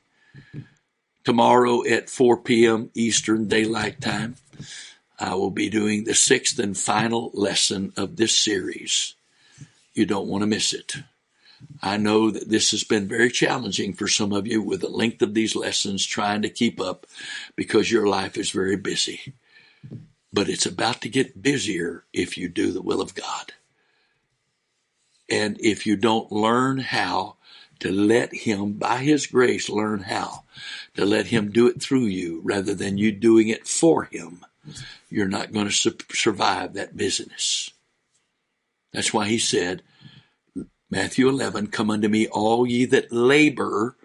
Tomorrow at 4 p.m. Eastern Daylight Time, I will be doing the sixth and final lesson of this series. You don't want to miss it. I know that this has been very challenging for some of you with the length of these lessons trying to keep up because your life is very busy but it's about to get busier if you do the will of God. And if you don't learn how to let Him, by His grace, learn how to let Him do it through you rather than you doing it for Him, you're not going to su- survive that business. That's why He said, Matthew 11, come unto me, all ye that labor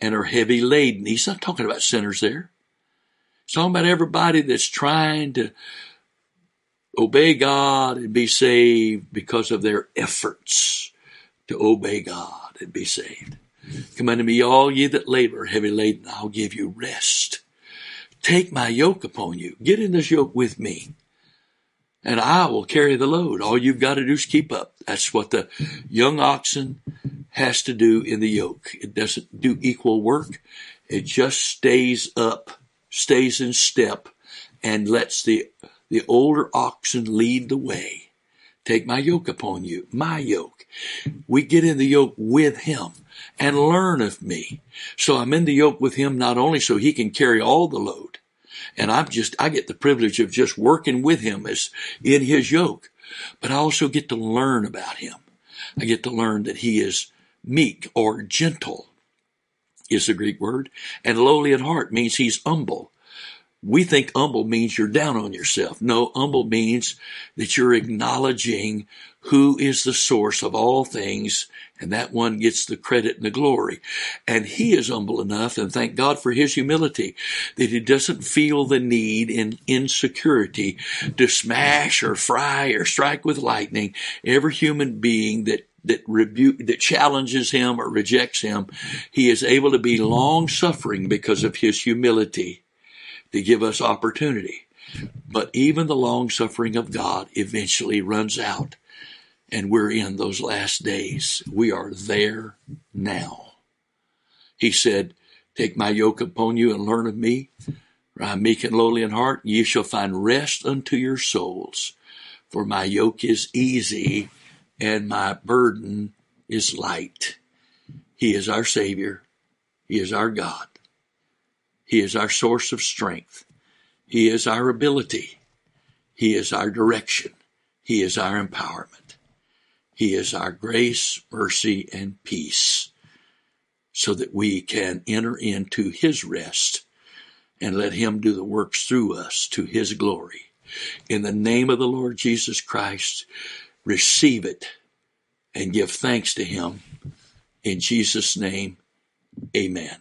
and are heavy laden. He's not talking about sinners there. Talking about everybody that's trying to obey God and be saved because of their efforts to obey God and be saved. Come unto me, all ye that labor, heavy laden, I'll give you rest. Take my yoke upon you. Get in this yoke with me, and I will carry the load. All you've got to do is keep up. That's what the young oxen has to do in the yoke. It doesn't do equal work. It just stays up, stays in step, and lets the the older oxen lead the way. Take my yoke upon you, my yoke. We get in the yoke with him and learn of me. So I'm in the yoke with him not only so he can carry all the load, and I'm just, I get the privilege of just working with him as in his yoke, but I also get to learn about him. I get to learn that he is meek or gentle is the Greek word, and lowly at heart means he's humble. We think humble means you're down on yourself. No, humble means that you're acknowledging who is the source of all things, and that one gets the credit and the glory. And he is humble enough, and thank God for his humility, that he doesn't feel the need in insecurity to smash or fry or strike with lightning every human being that that rebuke that challenges him or rejects him he is able to be long suffering because of his humility to give us opportunity. But even the long suffering of God eventually runs out. And we're in those last days. We are there now. He said, Take my yoke upon you and learn of me. For I am meek and lowly in heart. Ye shall find rest unto your souls. For my yoke is easy and my burden is light. He is our Savior. He is our God. He is our source of strength. He is our ability. He is our direction. He is our empowerment. He is our grace, mercy, and peace so that we can enter into His rest and let Him do the works through us to His glory. In the name of the Lord Jesus Christ, receive it and give thanks to Him. In Jesus' name, amen.